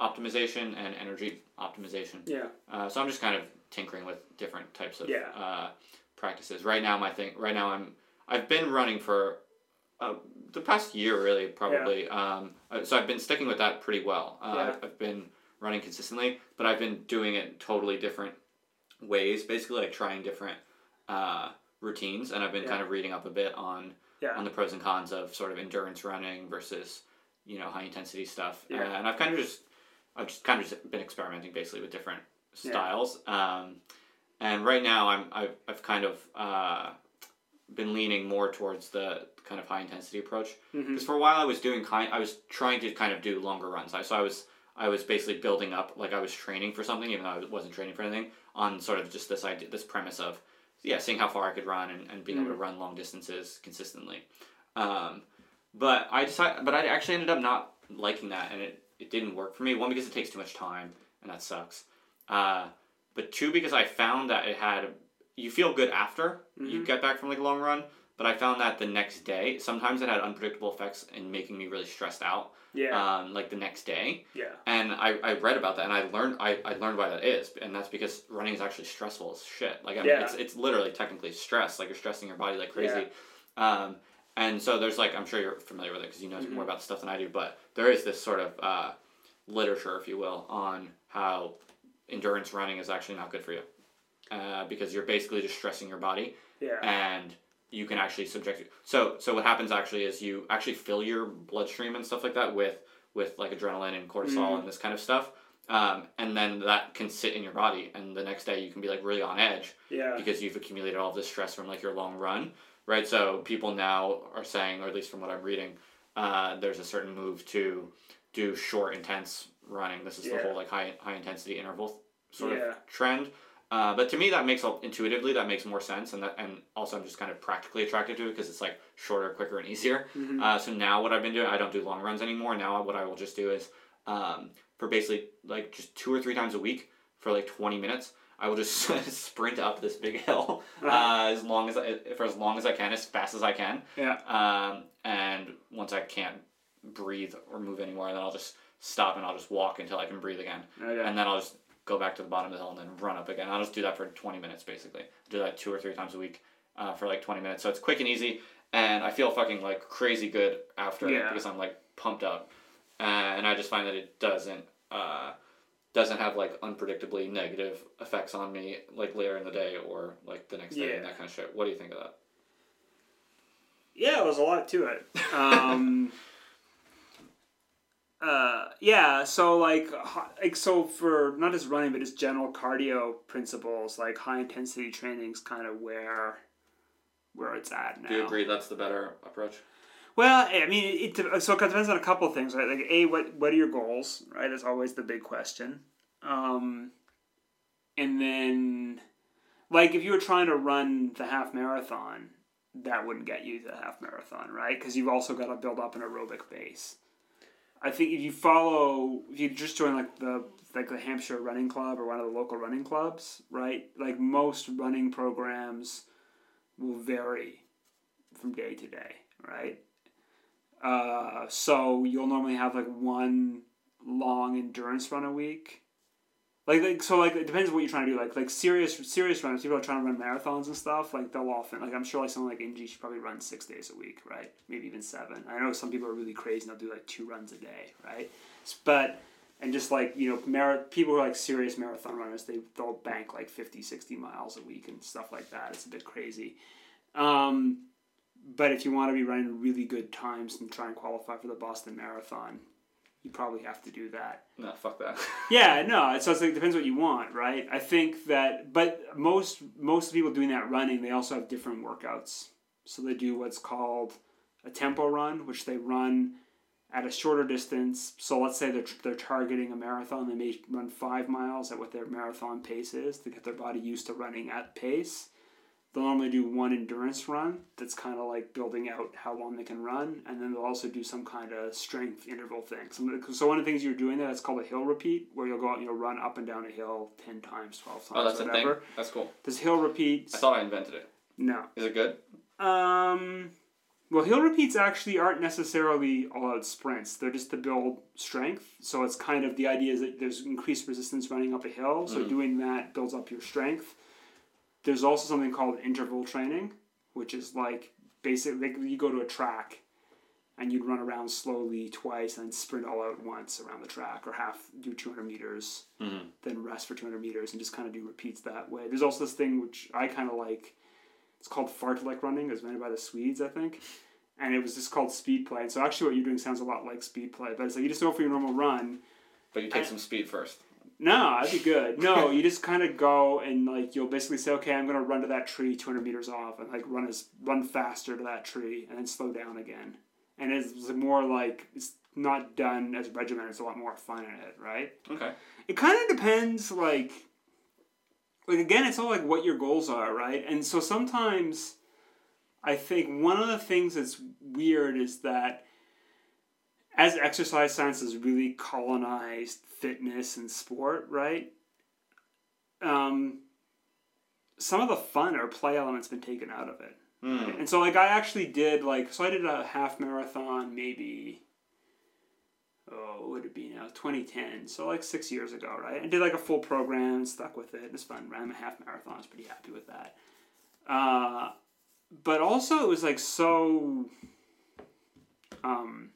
optimization and energy optimization. Yeah. Uh, so I'm just kind of tinkering with different types of Yeah. uh, practices. Right now, my thing. Right now, I'm. I've been running for uh, the past year, really, probably. Um, uh, so I've been sticking with that pretty well. Uh, Yeah. I've, I've been running consistently, but I've been doing it totally different ways. Basically, like trying different uh, routines, and I've been Yeah. kind of reading up a bit on Yeah. on the pros and cons of sort of endurance running versus you know high intensity stuff. Yeah. and I've kind of just I've just kind of just been experimenting basically with different Yeah. styles. Um, and right now I'm I've, I've kind of uh, been leaning more towards the kind of high intensity approach because for a while I was doing kind I was trying to kind of do longer runs. I, so I was I was basically building up like I was training for something even though I wasn't training for anything on sort of just this idea this premise of yeah seeing how far I could run and, and being able to run long distances consistently. Um, but I decided but I actually ended up not liking that and it, it didn't work for me. One because it takes too much time and that sucks. Uh, but two because I found that it had you feel good after you Mhm. get back from like a long run but I found that the next day, sometimes it had unpredictable effects in making me really stressed out. Yeah. Um, like the next day, yeah. and I, I read about that and I learned I, I learned why that is, and that's because running is actually stressful as shit. Like I mean, Yeah. it's it's literally technically stress. Like you're stressing your body like crazy. Um, and so there's like I'm sure you're familiar with it because you know Mm-hmm. more about the stuff than I do, but there is this sort of uh, literature, if you will, on how endurance running is actually not good for you. Uh, because you're basically just stressing your body Yeah. and you can actually subject it. So so what happens actually is you actually fill your bloodstream and stuff like that with with like adrenaline and cortisol Mhm. and this kind of stuff. Um, and then that can sit in your body, and the next day you can be like really on edge yeah. because you've accumulated all this stress from like your long run, right? So people now are saying, or at least from what I'm reading, uh, there's a certain move to do short, intense running. This is the whole like high high intensity interval sort Yeah. of trend. Uh, but to me, that makes intuitively that makes more sense, and that and also I'm just kind of practically attracted to it because it's like shorter, quicker, and easier. Mhm. Uh, so now what I've been doing, I don't do long runs anymore. Now what I will just do is um, for basically like just two or three times a week for like 20 minutes. I will just sprint up this big hill uh, as long as I, for as long as I can, as fast as I can. Yeah. Um, and once I can't breathe or move anymore, then I'll just stop and I'll just walk until I can breathe again, Okay. and then I'll just go back to the bottom of the hill and then run up again. I'll just do that for 20 minutes basically. Do that two or three times a week, uh, for like twenty minutes. So it's quick and easy, and I feel fucking like crazy good after it Yeah. because I'm like pumped up, uh, and I just find that it doesn't. Uh, doesn't have like unpredictably negative effects on me like later in the day or like the next day and that kind of shit. What do you think of that? Yeah, there's a lot to it. Um, uh, yeah, so like, like so for not just running, but just general cardio principles, like high intensity training is kind of where where it's at now. Do you agree that's the better approach? Well, I mean, it, so it depends on a couple of things, right? Like, a what what are your goals, right? That's always the big question. Um, and then, like, if you were trying to run the half marathon, that wouldn't get you to the half marathon, right? Because you've also got to build up an aerobic base. I think if you follow, if you just join like the like the Hampshire Running Club or one of the local running clubs, right? Like most running programs will vary from day to day, right? Uh, so you'll normally have like one long endurance run a week. Like, like so like it depends what you're trying to do. Like like serious serious runners, people are trying to run marathons and stuff, like they'll often like I'm sure like someone like Ingy should probably run six days a week, right? Maybe even seven. I know some people are really crazy and they'll do like two runs a day, right? But and just like you know mar- people who are like serious marathon runners they they'll bank like 50 60 miles a week and stuff like that it's a bit crazy um, but if you want to be running really good times and try and qualify for the boston marathon you probably have to do that No, fuck that. yeah no so it's like, it depends what you want right i think that but most most people doing that running they also have different workouts so they do what's called a tempo run which they run at a shorter distance. So let's say they're, they're targeting a marathon, they may run five miles at what their marathon pace is to get their body used to running at pace. They'll normally do one endurance run that's kind of like building out how long they can run, and then they'll also do some kind of strength interval thing. So, so one of the things you're doing there that's called a hill repeat, where you'll go out and you'll run up and down a hill ten times, twelve times, Oh, that's a thing. That's cool. Does hill repeats? I thought I invented it. no. Is it good? Um, well, hill repeats actually aren't necessarily all out sprints. They're just to build strength. So it's kind of the idea is that there's increased resistance running up a hill. So Mhm. doing that builds up your strength. There's also something called interval training, which is like basically like you go to a track and you'd run around slowly twice and sprint all out once around the track or half do 200 meters Mm-hmm. then rest for 200 meters and just kind of do repeats that way. There's also this thing which I kind of like. It's called fartlek running. It was invented by the Swedes, I think. And it was just called speed play. And so actually what you're doing sounds a lot like speed play. But it's like you just go for your normal run. But you take I- some speed first. No, that'd be good. No, you just kind of go and like you'll basically say, okay, I'm gonna run to that tree 200 meters off, and like run as run faster to that tree, and then slow down again. And it's more like it's not done as regimented. It's a lot more fun in it, right? Okay. it kind of depends like like again it's all like what your goals are right and so sometimes i think one of the things that's weird is that as exercise science has really colonized fitness and sport right um, some of the fun or play elements been taken out of it. Mm. and so like I actually did like so I did a half marathon maybe oh what would it be now 2010 so like six years ago right? I did like a full program stuck with it it was fun ran a half marathon I was pretty happy with that. Uh, but also it was like so um,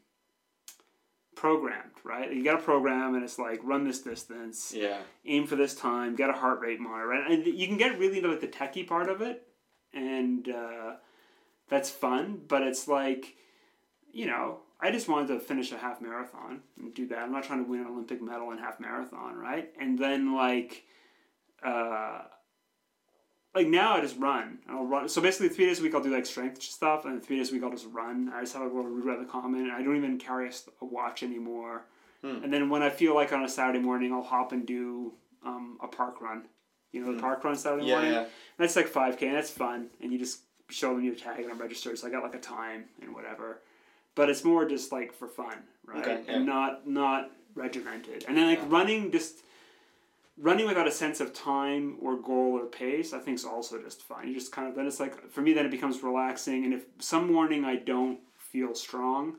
programmed right you got a program and it's like run this distance Yeah. aim for this time, get a heart rate monitor, right? And you can get really into like the techie part of it, and uh, that's fun. But it's like, you know, I just wanted to finish a half marathon and do that. I'm not trying to win an Olympic medal in half marathon, right? And then like, uh, like now I just run. I'll run. So basically, three days a week I'll do like strength stuff, and three days a week I'll just run. I just have a little read the comment. I don't even carry a, watch anymore. Hmm. And then when I feel like on a Saturday morning, I'll hop and do um, a park run. You know the Hmm. park run Saturday Yeah. morning. Yeah. That's like five k, and that's fun. And you just show them your tag and I'm registered, so I got like a time and whatever. But it's more just like for fun, right? Okay, yeah. And not not regimented. And then like running just running without a sense of time or goal or pace, I think is also just fine. You just kind of then it's like for me then it becomes relaxing. And if some morning I don't feel strong,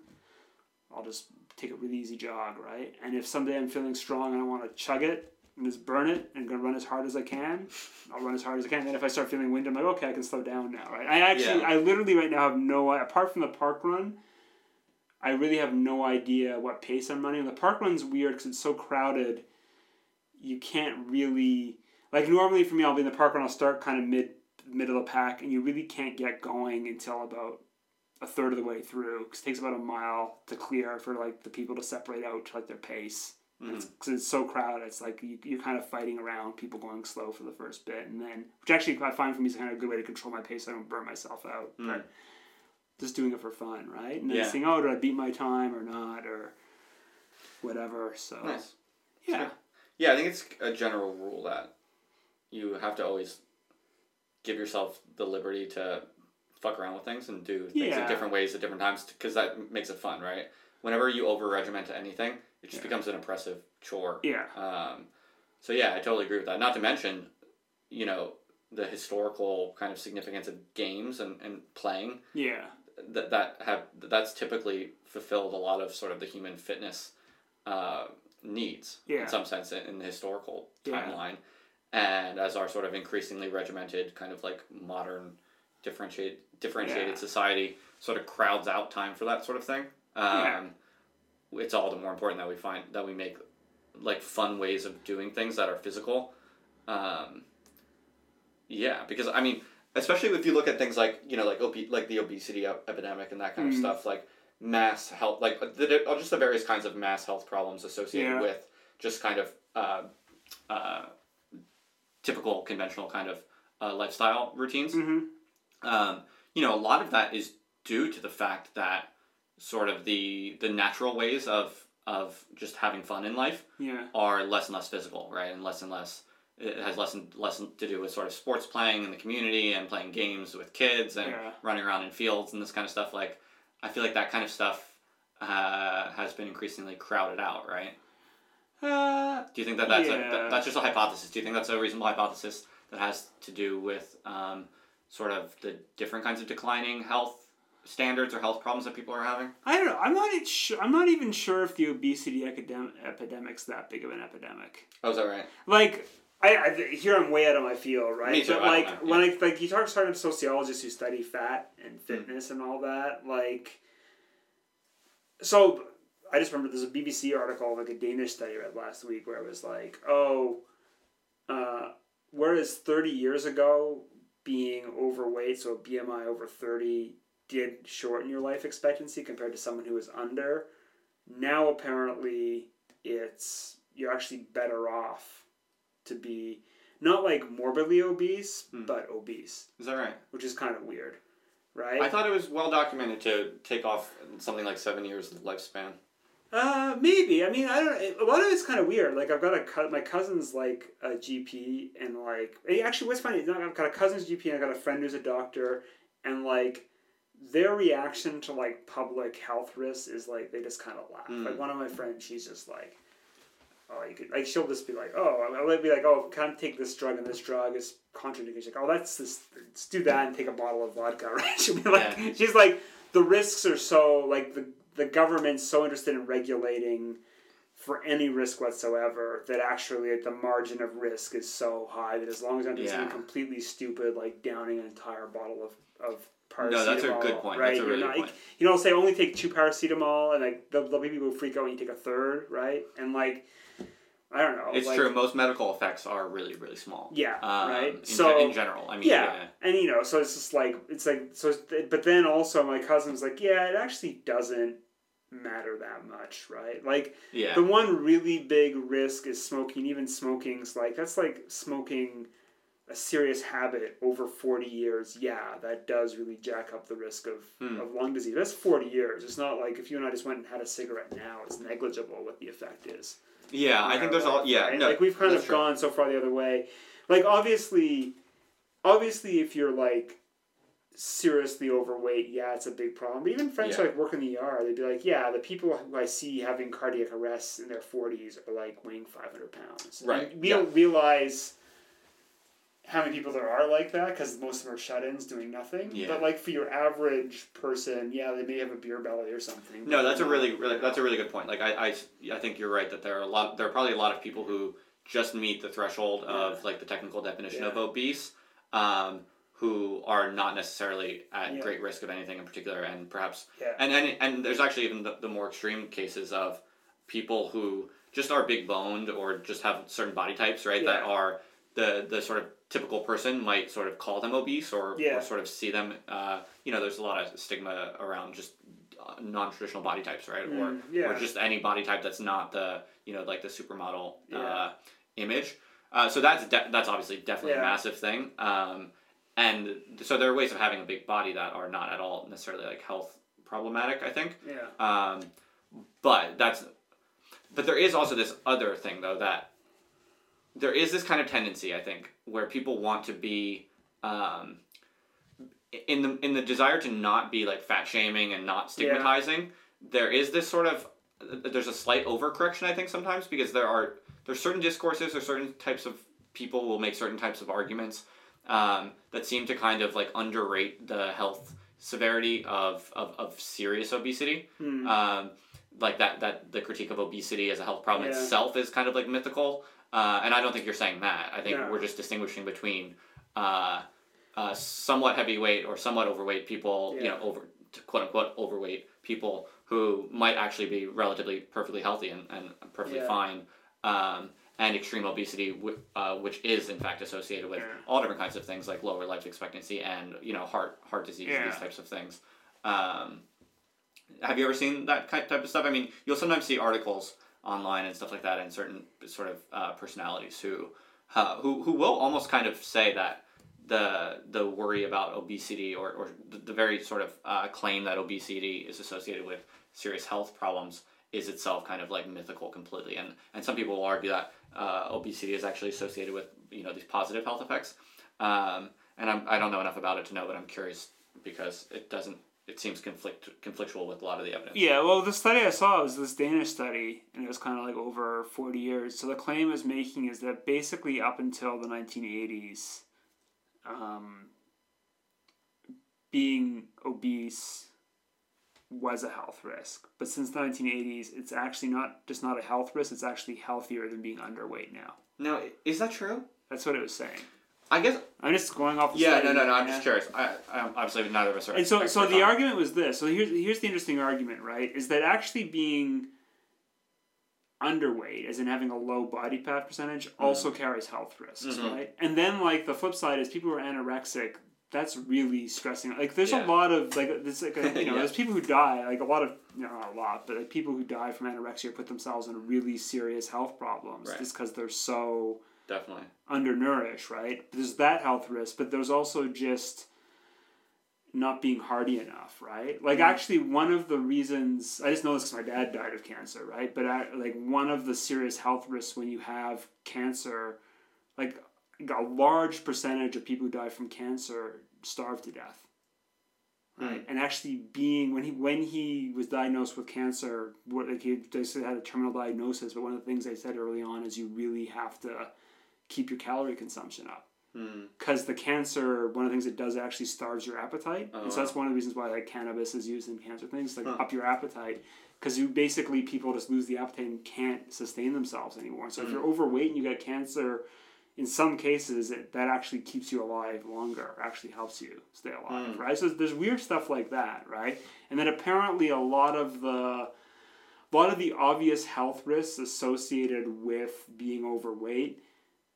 I'll just take a really easy jog, right? And if someday I'm feeling strong and I want to chug it, and just burn it and gonna run as hard as I can. I'll run as hard as I can. Then if I start feeling wind, I'm like, okay, I can slow down now, right? I actually, Yeah. I literally right now have no apart from the park run. I really have no idea what pace I'm running. The park run's weird because it's so crowded. You can't really like normally for me. I'll be in the park and I'll start kind of mid middle of the pack, and you really can't get going until about a third of the way through. 'cause it takes about a mile to clear for like the people to separate out to like their pace because mm-hmm. it's so crowded. It's like you, you're kind of fighting around people going slow for the first bit, and then which actually I find for me is kind of a good way to control my pace. so I don't burn myself out, mm. but just doing it for fun, right? And then Yeah. seeing, oh, did I beat my time or not, or whatever. So Nice. yeah, Yeah, I think it's a general rule that you have to always give yourself the liberty to fuck around with things and do things Yeah. in different ways at different times because that makes it fun, right? Whenever you over regiment anything, it just Yeah. becomes an oppressive chore. yeah, Um, so yeah, I totally agree with that. Not to mention, you know, the historical kind of significance of games and, and playing yeah, that that have that's typically fulfilled a lot of sort of the human fitness uh, needs Yeah. in some sense in, the historical Yeah. timeline, and as our sort of increasingly regimented kind of like modern differentiate differentiated Yeah. society sort of crowds out time for that sort of thing. Um, Yeah. It's all the more important that we find that we make like fun ways of doing things that are physical. Um, yeah, because I mean, especially if you look at things like you know like like the obesity ep- epidemic and that kind of Mm. stuff, like mass health, like the, uh, just the various kinds of mass health problems associated Yeah. with just kind of uh, uh, typical conventional kind of uh, lifestyle routines. hmm Um, you know, a lot of that is due to the fact that sort of the the natural ways of of just having fun in life yeah, are less and less physical, right? And less and less it has less and less to do with sort of sports playing in the community and playing games with kids and Yeah. running around in fields and this kind of stuff. Like, I feel like that kind of stuff uh, has been increasingly crowded out, right? uh, Do you think that that's a, that, that's just a hypothesis? Do you think that's a reasonable hypothesis that has to do with um, sort of the different kinds of declining health standards or health problems that people are having? I don't know. I'm not sure. I'm not even sure if the obesity epidemic's that big of an epidemic. Oh, is that right? Like, I, I here I'm way out of my field, right? Me too, But like when I like you talk to sociologists who study fat and fitness and all that, like. So, I just remember there's a BBC article, like a Danish study I read last week, where it was like, oh, uh, whereas 30 years ago, being overweight, so a BMI over 30, did shorten your life expectancy compared to someone who was under. Now apparently it's you're actually better off to be not like morbidly obese, Hmm. but obese, Is that right? which is kind of weird, right? I thought it was well documented to take off something like seven years of lifespan. Uh, maybe. I mean, I don't. A lot of it's kind of weird. Like, I've got a co- my cousin's like a GP, and like, actually, what's funny is I've got a cousin's GP, and I got a friend who's a doctor, and like, their reaction to like public health risks is like they just kind of laugh. Mm. Like one of my friends, she's just like, oh, you could like she'll just be like, oh, I'll be like, oh, can't take this drug and this drug is contraindicated. She's like, oh, that's this. Let's do that and take a bottle of vodka, right? She'll be like, Yeah. she's like, the risks are so like the the government's so interested in regulating for any risk whatsoever that actually like, the margin of risk is so high that as long as I'm doing something Yeah. completely stupid like downing an entire bottle of of paracetamol, No, that's a good point. Right? That's a really You're good not, point. You know, say only take two paracetamol, and like there'll, there'll be people who freak out when you take a third, right? And like, I don't know. It's like, true. Most medical effects are really, really small. Yeah, Um, right. In, so in general, I mean, yeah. yeah. and you know, so it's just like it's like so. It's, but then also, my cousin's like, yeah, it actually doesn't matter that much, right? Like yeah. the one really big risk is smoking. Even smoking's like that's like smoking a serious habit over forty years. Yeah, that does really jack up the risk of, Hmm. of lung disease. That's forty years. It's not like if you and I just went and had a cigarette now, it's negligible what the effect is. Yeah, I think there's all. Yeah, Right? no, like we've kind of true. gone so far the other way. Like obviously, obviously, if you're like seriously overweight, yeah, it's a big problem. But even friends who like work in the ER, they'd be like, yeah, the people who I see having cardiac arrests in their forties are like weighing five hundred pounds. And Right, we yeah. don't realize how many people there are like that because most of them are shut-ins doing nothing. Yeah. But like for your average person, yeah, they may have a beer belly or something. No, that's a really, really, that's a really good point. Like I, I, I think you're right that there are a lot. There are probably a lot of people who just meet the threshold of like the technical definition of obese, um, who are not necessarily at Yeah. great risk of anything in particular, and perhaps Yeah. and and and there's actually even the, the more extreme cases of people who just are big boned or just have certain body types, right? That are the the sort of typical person might sort of call them obese or, Yeah. or sort of see them. Uh, you know, there's a lot of stigma around just uh, non-traditional body types, right? Mm, or yeah. or just any body type that's not the you know like the supermodel Yeah. uh, image. Uh, so that's de- that's obviously definitely Yeah. a massive thing. Um, and so there are ways of having a big body that are not at all necessarily like health problematic. I think. Yeah. Um, but that's, but there is also this other thing though that there is this kind of tendency I think where people want to be um, in the in the desire to not be like fat shaming and not stigmatizing. There is this sort of there's a slight overcorrection I think sometimes because there are there's certain discourses or certain types of people will make certain types of arguments um, that seem to kind of like underrate the health severity of, of, of serious obesity. Hmm. Um, like that, that the critique of obesity as a health problem Yeah. itself is kind of like mythical. Uh, and I don't think you're saying that. I think No. we're just distinguishing between uh, uh, somewhat heavyweight or somewhat overweight people, you know, over quote unquote overweight people who might actually be relatively perfectly healthy and, and perfectly Yeah. fine. Um, and extreme obesity, wh- uh, which is in fact associated with Yeah. all different kinds of things like lower life expectancy and you know heart heart disease Yeah. these types of things. Um, have you ever seen that kind type of stuff? I mean, you'll sometimes see articles online and stuff like that, and certain sort of uh, personalities who, uh, who who will almost kind of say that the the worry about obesity or, or the, very sort of uh, claim that obesity is associated with serious health problems is itself kind of like mythical completely, and and some people will argue that uh, obesity is actually associated with you know these positive health effects, um, and I'm, I don't know enough about it to know, but I'm curious because it doesn't it seems conflict conflictual with a lot of the evidence. Yeah, well, the study I saw was this Danish study, and it was kind of like over 40 years. So the claim is making is that basically up until the 1980s, um, being obese was a health risk. But since the 1980s, it's actually not just not a health risk, it's actually healthier than being underweight now. Now, is that true? That's what it was saying. I guess. I'm just going off the Yeah, no, no, no. I'm just curious. I, I'm obviously neither of us are. And so, so the on argument was this. So here's here's the interesting argument, right? Is that actually being underweight, as in having a low body fat percentage, also carries health risks, Mhm. right? And then like the flip side is people who are anorexic. That's really stressing. Like there's Yeah. a lot of like there's like a, you know Yeah. there's people who die like a lot of you know not a lot but like people who die from anorexia put themselves in really serious health problems Right. just because they're so definitely. undernourished, right? There's that health risk, but there's also just not being hardy enough, right? Like mm-hmm. actually one of the reasons I just know this because my dad died of cancer, right? But I, like one of the serious health risks when you have cancer, like a large percentage of people who die from cancer starve to death. Mm. Right, and actually being when he when he was diagnosed with cancer, what like he basically had a terminal diagnosis. But one of the things they said early on is you really have to keep your calorie consumption up Hmm. because the cancer one of the things it does actually starves your appetite Oh, and so that's one of the reasons why like cannabis is used in cancer things like Huh. up your appetite because you basically people just lose the appetite and can't sustain themselves anymore so if Mm. you're overweight and you got cancer in some cases it, that actually keeps you alive longer actually helps you stay alive Mm. right so there's weird stuff like that right and then apparently a lot of the a lot of the obvious health risks associated with being overweight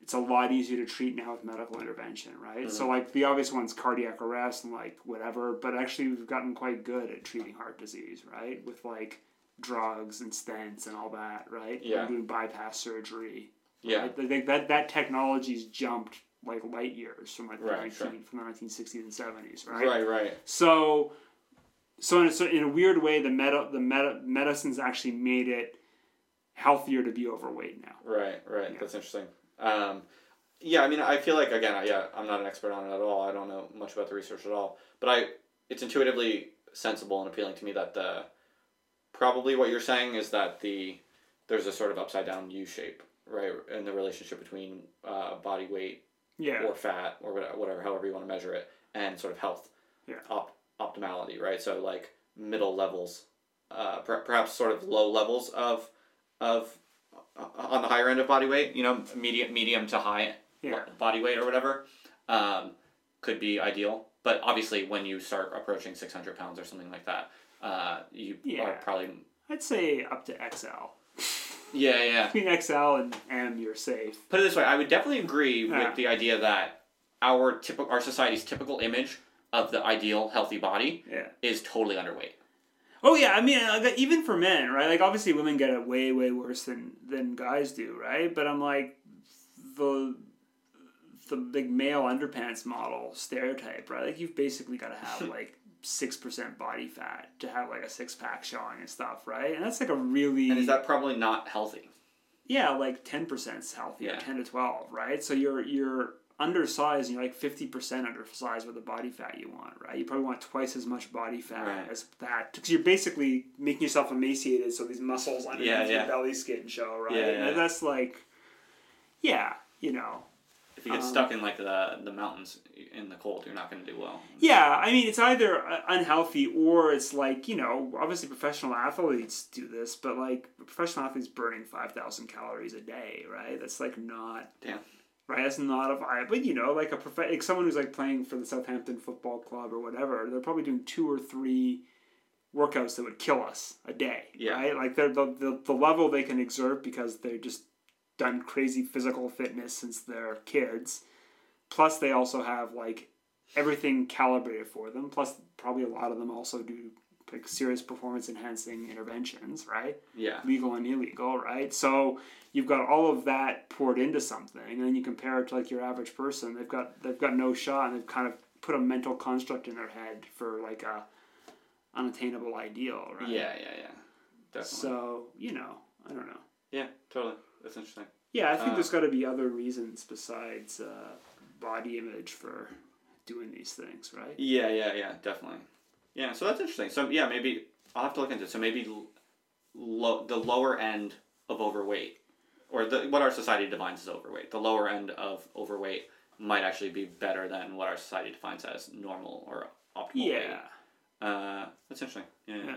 it's a lot easier to treat now with medical intervention, right? So mm-hmm. like the obvious one's cardiac arrest and like whatever, but actually we've gotten quite good at treating heart disease, right? With like drugs and stents and all that, right? Yeah. And doing bypass surgery. Yeah. Right? I think that that technology's jumped like light years from like the Right, 19, sure. from the nineteen sixties and seventies, right? Right. Right. So, so in a, so in a weird way, the meta the meta medicine's actually made it healthier to be overweight now. Right. Right. Yeah. That's interesting. Um, yeah. I mean, I feel like again, I- yeah, I'm not an expert on it at all. I don't know much about the research at all, but I, it's intuitively sensible and appealing to me that the, probably what you're saying is that the, there's a sort of upside down U shape, right, in the relationship between uh, body weight Yeah. or fat or whatever, however you want to measure it, and sort of health, Yeah. op- optimality, right? So like middle levels, uh, per- perhaps sort of low levels of of on the higher end of body weight, you know, medium medium to high Yeah. body weight or whatever, um, could be ideal. But obviously, when you start approaching six hundred pounds or something like that, uh, you Yeah. are probably I'd say up to XL. yeah yeah. Between XL and M, you're safe. Put it this way, I would definitely agree Yeah. with the idea that our typical our society's typical image of the ideal healthy body Yeah. is totally underweight. Oh yeah, I mean, like, even for men, right? Like obviously, women get it way, way worse than than guys do, right? But I'm like, the the big male underpants model stereotype, right? Like you've basically got to have like six percent body fat to have like a six pack showing and stuff, right? And that's like a really And is that probably not healthy? yeah, like ten percent is healthy, Yeah. ten to twelve, right? So you're you're undersized and you're like fifty percent undersized with the body fat you want, right? You probably want twice as much body fat Right. as that because you're basically making yourself emaciated, so these muscles underneath Yeah, your belly skin show, right? Yeah, And that's like, yeah, you know, If you get Um, stuck in like the the mountains in the cold, you're not going to do well. yeah. I mean, it's either uh, unhealthy or it's like you know, obviously professional athletes do this, but like professional athletes burning five thousand calories a day, right? That's like not Damn. Right? That's not a vibe. But you know, like a prof- like someone who's like playing for the Southampton Football Club or whatever, they're probably doing two or three workouts that would kill us a day, Yeah. right? Like they're the, the the level they can exert because they're just done crazy physical fitness since they're kids. Plus, they also have like everything calibrated for them. Plus, probably a lot of them also do like serious performance enhancing interventions, right? Yeah. legal and illegal, right? So you've got all of that poured into something, and then you compare it to like your average person. They've got they've got no shot, and they've kind of put a mental construct in their head for like a unattainable ideal, right? Yeah, yeah, yeah. Definitely. So you know, I don't know. yeah, totally. That's interesting. Yeah, I think Uh, there's got to be other reasons besides uh, body image for doing these things, right? Yeah, yeah, yeah, definitely. Yeah, so that's interesting. So yeah, maybe I'll have to look into it. So maybe lo- the lower end of overweight, or the, what our society defines as overweight, the lower end of overweight might actually be better than what our society defines as normal or optimal weight. Yeah, Uh, that's interesting. Yeah, yeah. yeah,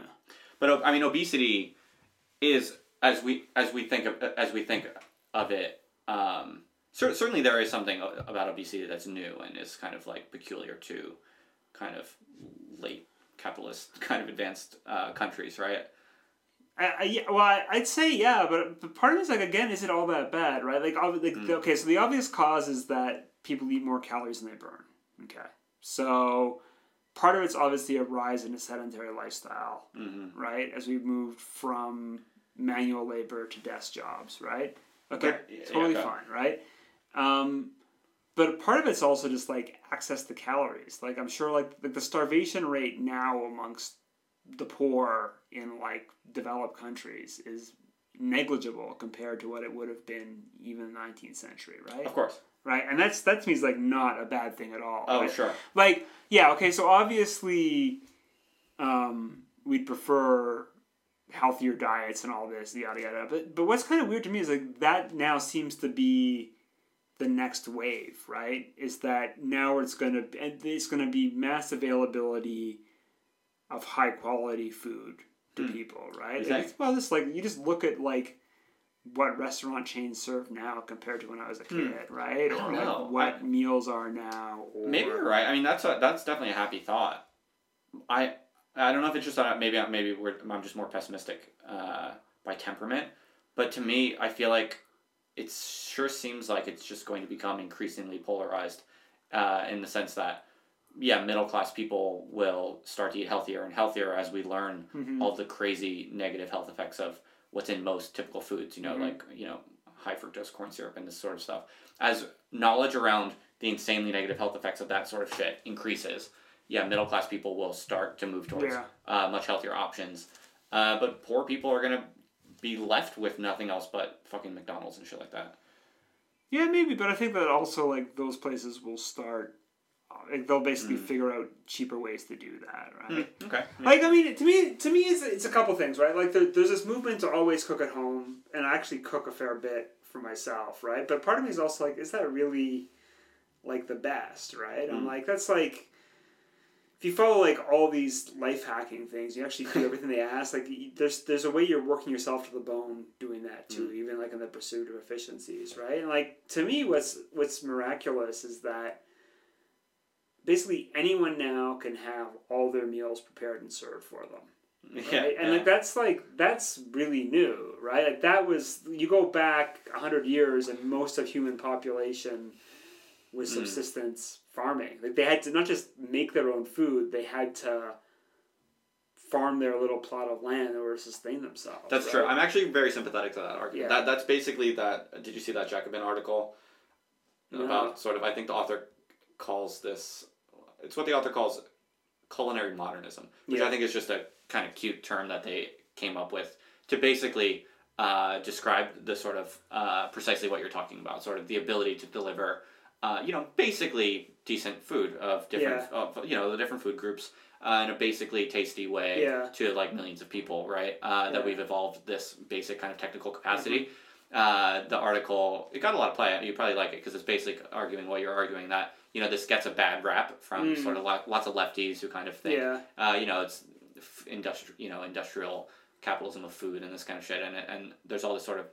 But I mean, obesity is as we as we think of as we think of it. Um, cer- certainly, there is something about obesity that's new and is kind of like peculiar to kind of late capitalist kind of advanced uh, countries, right? I, I, yeah, well, I- I'd say yeah, but, but part of it's like, again, is it all that bad, right? Like, ob- like Mm. okay, so the obvious cause is that people eat more calories than they burn. Okay, so part of it's obviously a rise in a sedentary lifestyle, Mm-hmm. right? As we moved from manual labor to desk jobs, right? Okay, Okay, yeah, totally yeah, okay. fine, right? Um, but part of it's also just like access to calories. Like I'm sure, like, like the starvation rate now amongst the poor in like developed countries is negligible compared to what it would have been even in the 19th century, right? Of course. Right, and that's that to me is like not a bad thing at all. Oh, right? sure. like yeah okay so obviously um, we'd prefer healthier diets and all this yada yada but but what's kind of weird to me is like that now seems to be the next wave right is that now it's going to and it's going to be mass availability of high quality food to Hmm. people right think? it's- well this like you just look at like what restaurant chains serve now compared to when I was a Hmm. kid, right? I Or like what meals are now. Or, Maybe you're right. I mean, that's a, that's definitely a happy thought. I I don't know if it's just that maybe maybe we're, I'm just more pessimistic uh, by temperament, but to me, I feel like it sure seems like it's just going to become increasingly polarized, uh, in the sense that yeah, middle class people will start to eat healthier and healthier as we learn Mhm. all the crazy negative health effects of what's in most typical foods, you know, Mhm. like, you know, high fructose corn syrup and this sort of stuff. As knowledge around the insanely negative health effects of that sort of shit increases, yeah, middle class people will start to move towards Yeah. uh, much healthier options. Uh, but poor people are going to be left with nothing else but fucking McDonald's and shit like that. Yeah, maybe, but I think that also like those places will start. Like, they'll basically Mm. figure out cheaper ways to do that, right? Okay. Like I mean, to me, to me, it's, it's a couple things, right? Like there, there's this movement to always cook at home, and I actually cook a fair bit for myself, right? But part of me is also like, is that really like the best, right? I'm Mm. like, that's like, if you follow like all these life hacking things, you actually do everything they ask. Like there's there's a way you're working yourself to the bone doing that too, even like in the pursuit of efficiencies, right? And like to me, what's what's miraculous is that basically anyone now can have all their meals prepared and served for them. Yeah, right? And yeah. like that's like that's really new, right? Like that was you go back hundred years, and most of human population was Mm. subsistence farming. Like they had to not just make their own food; they had to farm their little plot of land in order to sustain themselves. That's right? true. I'm actually very sympathetic to that argument. Yeah. That that's basically that. Did you see that Jacobin article No. about sort of? I think the author calls this. It's what the author calls culinary modernism, which Yeah. I think is just a kind of cute term that they came up with to basically uh, describe the sort of uh, precisely what you're talking about, sort of the ability to deliver. Uh, you know, basically decent food of different, of, you know, the different food groups uh, in a basically tasty way Yeah. to like millions of people, right? Uh, that we've evolved this basic kind of technical capacity. Uh, the article it got a lot of play. You probably like it because it's basically arguing what you're arguing that you know this gets a bad rap from Mm. sort of lo- lots of lefties who kind of think Yeah, uh, you know it's industrial you know industrial capitalism of food and this kind of shit and and there's all this sort of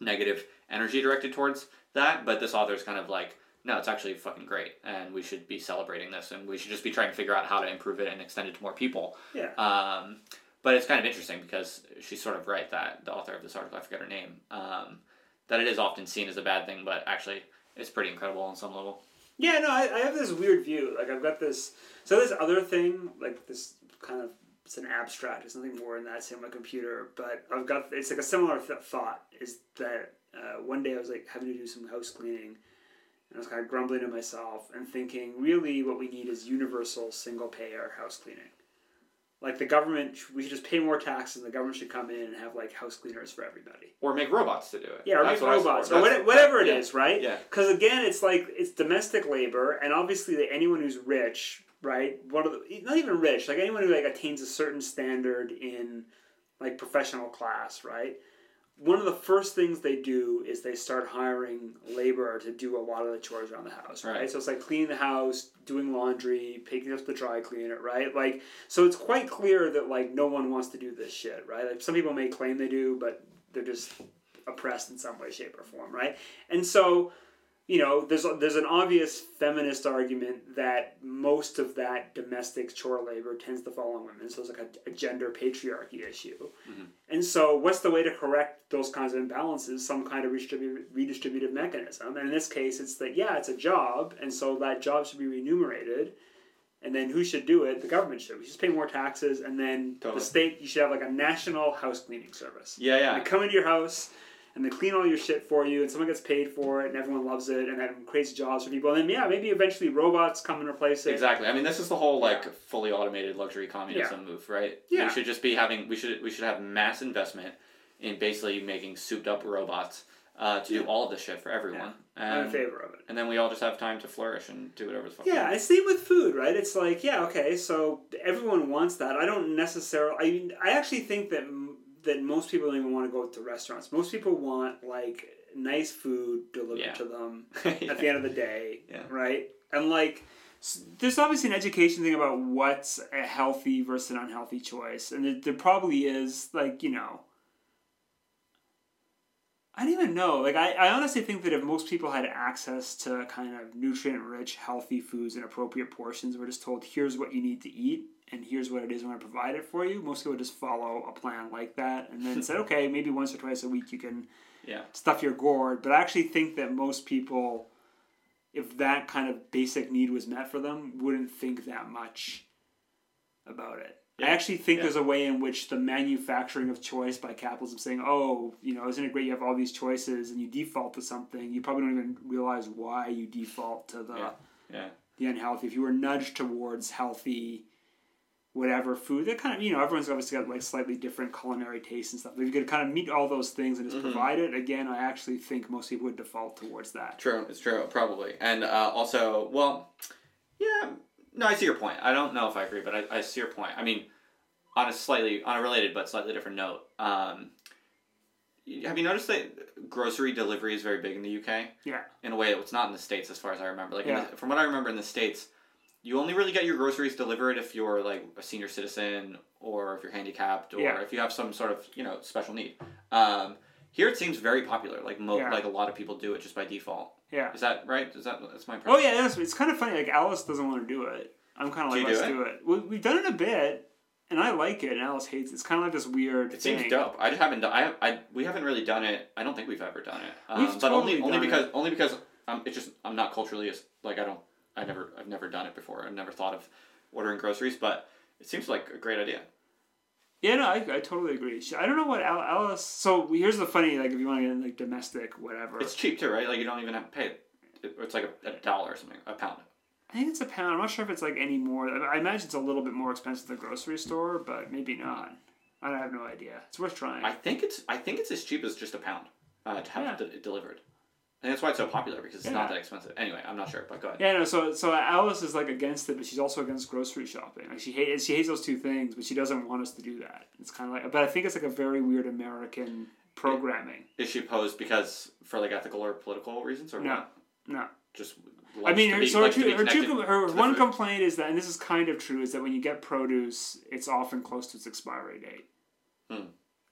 negative energy directed towards that but this author is kind of like no it's actually fucking great and we should be celebrating this and we should just be trying to figure out how to improve it and extend it to more people yeah, um, but it's kind of interesting because she's sort of right that the author of this article, I forget her name, um, that it is often seen as a bad thing, but actually it's pretty incredible on some level. Yeah. No, I, I have this weird view. Like I've got this. So this other thing, like this kind of it's an abstract. It's nothing more than that. It's in my computer, but I've got it's like a similar th- thought. Is that uh, one day I was like having to do some house cleaning, and I was kind of grumbling to myself and thinking, really, what we need is universal single payer house cleaning. Like the government, we should just pay more taxes, and the government should come in and have like house cleaners for everybody. Or make robots to do it. Yeah, or That's make robots, or what- whatever it yeah, is, right? Yeah. Because again, it's like it's domestic labor, and obviously, that anyone who's rich, right? One of the not even rich, like anyone who like attains a certain standard in like professional class, right? One of the first things they do is they start hiring labor to do a lot of the chores around the house, right? Right. So it's like cleaning the house, doing laundry, picking up the dry cleaner, right? Like, so it's quite clear that like no one wants to do this shit, right? Like some people may claim they do, but they're just oppressed in some way, shape, or form, right? And so, you know, there's there's an obvious feminist argument that most of that domestic chore labor tends to fall on women. So it's like a, a gender patriarchy issue. Mm-hmm. And so, what's the way to correct those kinds of imbalances? Some kind of redistribu- redistributive mechanism. And in this case, it's that yeah, it's a job, and so that job should be remunerated. And then who should do it? The government should. We should pay more taxes, and then Totally. the state. You should have like a national house cleaning service. Yeah, yeah. They come into your house and they clean all your shit for you, and someone gets paid for it, and everyone loves it, and that creates jobs for people. And then yeah, maybe eventually robots come and replace it. Exactly. I mean, this is the whole like Yeah. fully automated luxury communism move, right? Yeah. We should just be having we should we should have mass investment in basically making souped up robots uh, to do all of this shit for everyone, I'm in and, favor of it. and then we all just have time to flourish and do whatever the fuck. Yeah, and same with food, right? It's like, yeah, okay, so everyone wants that. I don't necessarily. I mean, I actually think that that most people don't even want to go to restaurants. Most people want like nice food delivered Yeah. to them want. at the end of the day, Yeah. right? And like, there's obviously an education thing about what's a healthy versus an unhealthy choice, and there, there probably is, like, you know. I don't even know. Like, I, I honestly think that if most people had access to kind of nutrient rich, healthy foods in appropriate portions, we're just told, here's what you need to eat, and here's what it is, I'm going to provide it for you. Most people just follow a plan like that, and then said, okay, maybe once or twice a week you can yeah. stuff your gourd. But I actually think that most people, if that kind of basic need was met for them, wouldn't think that much about it. I actually think Yeah. there's a way in which the manufacturing of choice by capitalism saying, oh, you know, isn't it great you have all these choices and you default to something, you probably don't even realize why you default to the, Yeah. Yeah. the unhealthy. If you were nudged towards healthy, whatever food, that kind of, you know, everyone's obviously got like slightly different culinary tastes and stuff. But if you could kind of meet all those things and just Mhm. provide it, again, I actually think most people would default towards that. True, it's true, probably. And uh, also, well, yeah, no, I see your point. I don't know if I agree, but I, I see your point. I mean, on a slightly, on a related but slightly different note, um, have you noticed that grocery delivery is very big in the UK? Yeah. In a way it's not in the States, as far as I remember. Like, Yeah. the, from what I remember in the States, you only really get your groceries delivered if you're like a senior citizen or if you're handicapped or Yeah. if you have some sort of you know special need. Um, here it seems very popular. Like mo- Yeah. like a lot of people do it just by default. Yeah. Is that right? Is that that's my Oh yeah, that's, it's kind of funny. Like Alice doesn't want to do it. I'm kind of like, do let's it? do it. We, we've done it a bit, and I like it, and Alice hates it. It's kind of like this weird. It seems dope. I just haven't done. I, I we haven't really done it. I don't think we've ever done it. Um, We've but only totally only done because only because um, it's just I'm not culturally as- like I don't I never I've never done it before. I've never thought of ordering groceries, but it seems like a great idea. Yeah, no, I, I totally agree. I don't know what Al- Alice. So here's the funny, like if you want to get in, like domestic, whatever. It's cheap too, right? Like you don't even have to pay it. It- It's like a, a dollar or something, a pound. I think it's a pound. I'm not sure if it's like any more. I I imagine it's a little bit more expensive than the grocery store, but maybe not. I have no idea. It's worth trying. I think it's I think it's as cheap as just a pound uh, to have Yeah. it delivered. And that's why it's so popular because it's Yeah. not that expensive. Anyway, I'm not sure, but go ahead. Yeah, no. So so Alice is like against it, but she's also against grocery shopping. Like she hates she hates those two things, but she doesn't want us to do that. It's kind of like, but I think it's like a very weird American programming. Is she opposed because for like ethical or political reasons or No. what? No. Just I mean, her, be- so her two, her, two, her one food. complaint is that, and this is kind of true, is that when you get produce, it's often close to its expiry date. Hmm.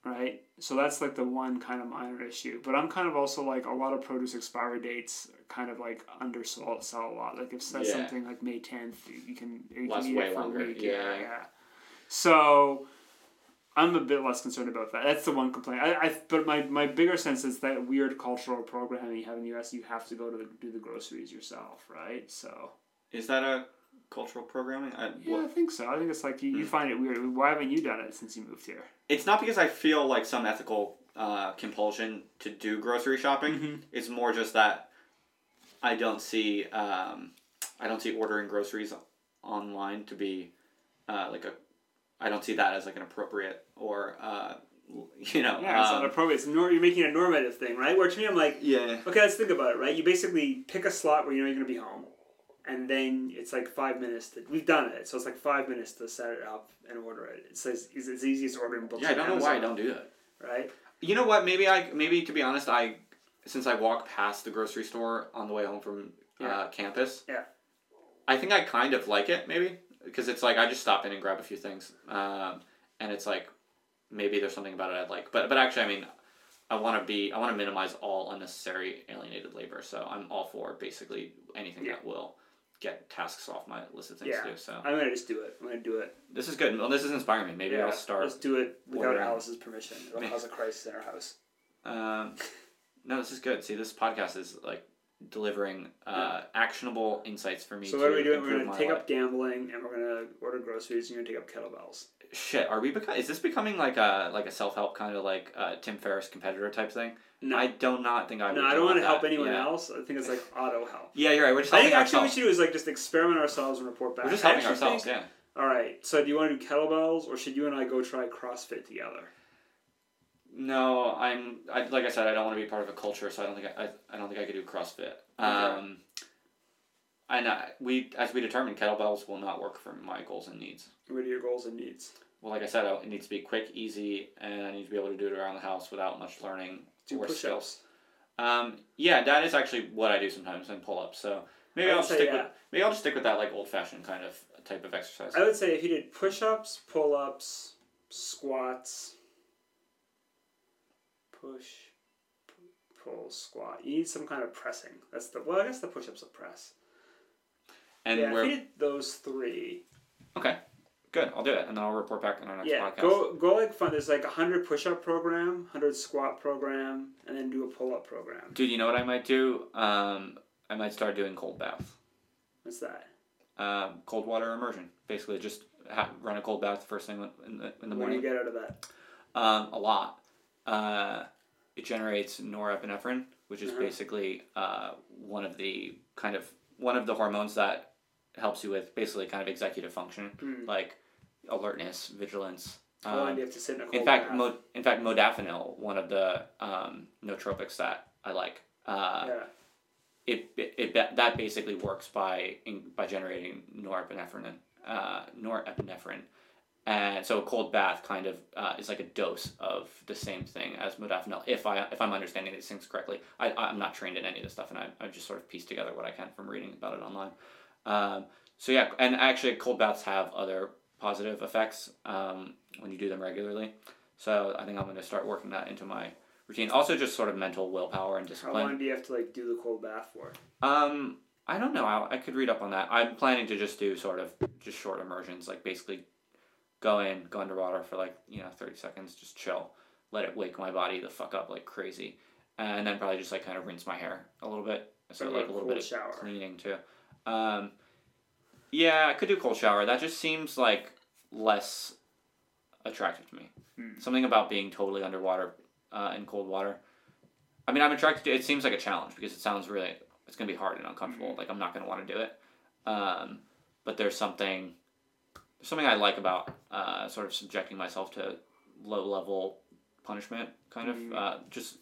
Right? So that's like the one kind of minor issue. But I'm kind of also like a lot of produce expiry dates kind of like undersell sell a lot. Like if it says Yeah. something like May 10th, you can, you Lasts can eat way it for longer, a week. yeah. Yeah, yeah. So I'm a bit less concerned about that. That's the one complaint. I, I but my, my bigger sense is that weird cultural programming you have in the U.S. You have to go to the, do the groceries yourself, right? So Is that a cultural programming? I, yeah, I think so. I think it's like you, you find it weird. Why haven't you done it since you moved here? It's not because I feel like some ethical uh, compulsion to do grocery shopping. Mhm. It's more just that I don't see um, I don't see ordering groceries online to be uh, like a I don't see that as like an appropriate or uh, you know Yeah, it's um, not appropriate. It's nor- you're making a normative thing, right? Where to me, I'm like, yeah okay, let's think about it, right? You basically pick a slot where you know you're gonna be home, and then it's like five minutes. To, we've done it, so it's like five minutes to set it up and order it. It says it's as easy as ordering books. yeah I don't know why I don't do that. Right? You know what? Maybe I maybe to be honest, I since I walk past the grocery store on the way home from Yeah. uh, campus. Yeah. I think I kind of like it maybe because it's like I just stop in and grab a few things, um, and it's like maybe there's something about it I'd like. But but actually, I mean, I want to be I want to minimize all unnecessary alienated labor. So I'm all for basically anything Yeah. that will get tasks off my list of things Yeah. to do. So I'm gonna just do it. I'm gonna do it. this is good. Well, this is inspiring me. Maybe I'll start. Let's do it without ordering. Alice's permission. It'll Yeah. cause a crisis in our house. Um, no, this is good. See, this podcast is like delivering uh, actionable insights for me. So to what are we doing? We're gonna take life. up gambling, and we're gonna order groceries, and you're gonna take up kettlebells. Shit, are we becoming? Is this becoming like a like a self help kind of like uh, Tim Ferriss competitor type thing? No, I do not think I. no, I do don't want to help anyone yeah. else. I think it's like auto help. Yeah, you're right. We're just I think actually what we should do is like just experiment ourselves and report back. We're just helping ourselves. think- Yeah. All right. So do you want to do kettlebells, or should you and I go try CrossFit together? No, I'm. I, like I said, I don't want to be part of a culture, so I don't think I. I, I don't think I could do CrossFit. Um, and I, we, as we determined, kettlebells will not work for my goals and needs. What are your goals and needs? Well, like I said, it needs to be quick, easy, and I need to be able to do it around the house without much learning Do or push-ups. skills. Um, yeah, that is actually what I do sometimes and pull ups. So maybe I'll just stick yeah. with maybe I'll just stick with that like old fashioned kind of type of exercise. I would say if you did push-ups, pull-ups, squats, push, pull, squat. You need some kind of pressing. That's the well. I guess the push-ups will press. And yeah, we're those three, okay. Good, I'll do it, and then I'll report back on our next yeah, podcast. go go like fun. There's like a hundred push-up program, hundred squat program, and then do a pull-up program. Dude, you know what I might do? Um, I might start doing cold bath, What's that? um, cold water immersion. Basically, just ha- run a cold bath the first thing in the in the What do you get out of that? Um, a lot. Uh, it generates norepinephrine, which is Uh-huh. basically uh, one of the kind of one of the hormones that helps you with basically kind of executive function, Hmm. like alertness, vigilance. How long Um, do you have to sit in a cold in fact, bath? mo- in fact, modafinil, one of the um, nootropics that I like, uh, yeah. it, it, it that basically works by in, by generating norepinephrine, uh, norepinephrine, and so a cold bath kind of uh, is like a dose of the same thing as modafinil. If I if I'm understanding these things correctly, I I'm not trained in any of this stuff, and I I just sort of pieced together what I can from reading about it online. Um, so yeah, and actually, cold baths have other positive effects um, when you do them regularly. So I think I'm going to start working that into my routine. Also, just sort of mental willpower and discipline. How long do you have to like do the cold bath for? Um, I don't know. I, I could read up on that. I'm planning to just do sort of just short immersions, like basically go in, go underwater for like you know thirty seconds, just chill, let it wake my body the fuck up like crazy, and then probably just like kind of rinse my hair a little bit, so like like a little bit of shower. cleaning too. Um, yeah, I could do cold shower. That just seems like less attractive to me. Hmm. Something about being totally underwater uh, in cold water. I mean, I'm attracted to. It seems like a challenge because it sounds really. It's gonna be hard and uncomfortable. Mm-hmm. Like I'm not gonna want to do it. Um, but there's something. There's something I like about uh, sort of subjecting myself to low level punishment, kind of Mhm. uh, just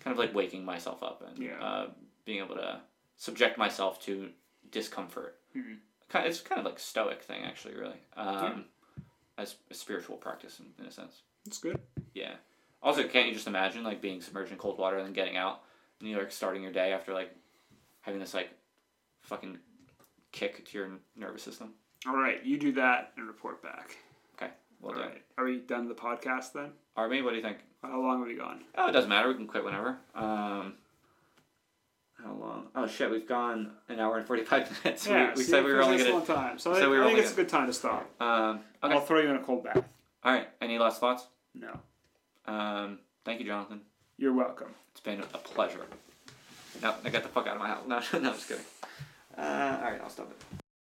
kind of like waking myself up and Yeah. uh, being able to subject myself to discomfort. Mhm. It's kind of like stoic thing, actually, really, um, Yeah. as a spiritual practice in, in a sense. That's good. Yeah. Also, can't you just imagine like being submerged in cold water and then getting out and you're like starting your day after like having this like fucking kick to your n- nervous system? All right, you do that and report back. Okay, well All done. right. Are we done the podcast then? Army, what do you think? How long have we gone? Oh, it doesn't matter. We can quit whenever. Um, how long? Oh shit, we've gone an hour and forty five minutes. we, we see, said we were only a long time. So said I, we I think it's a good time to stop. Um, okay. I'll throw you in a cold bath. All right. Any last thoughts? No, Um, thank you, Jonathan. you're welcome. It's been a pleasure. No, I got the fuck out of my house. No, no, I'm just kidding. Uh, all right, I'll stop it.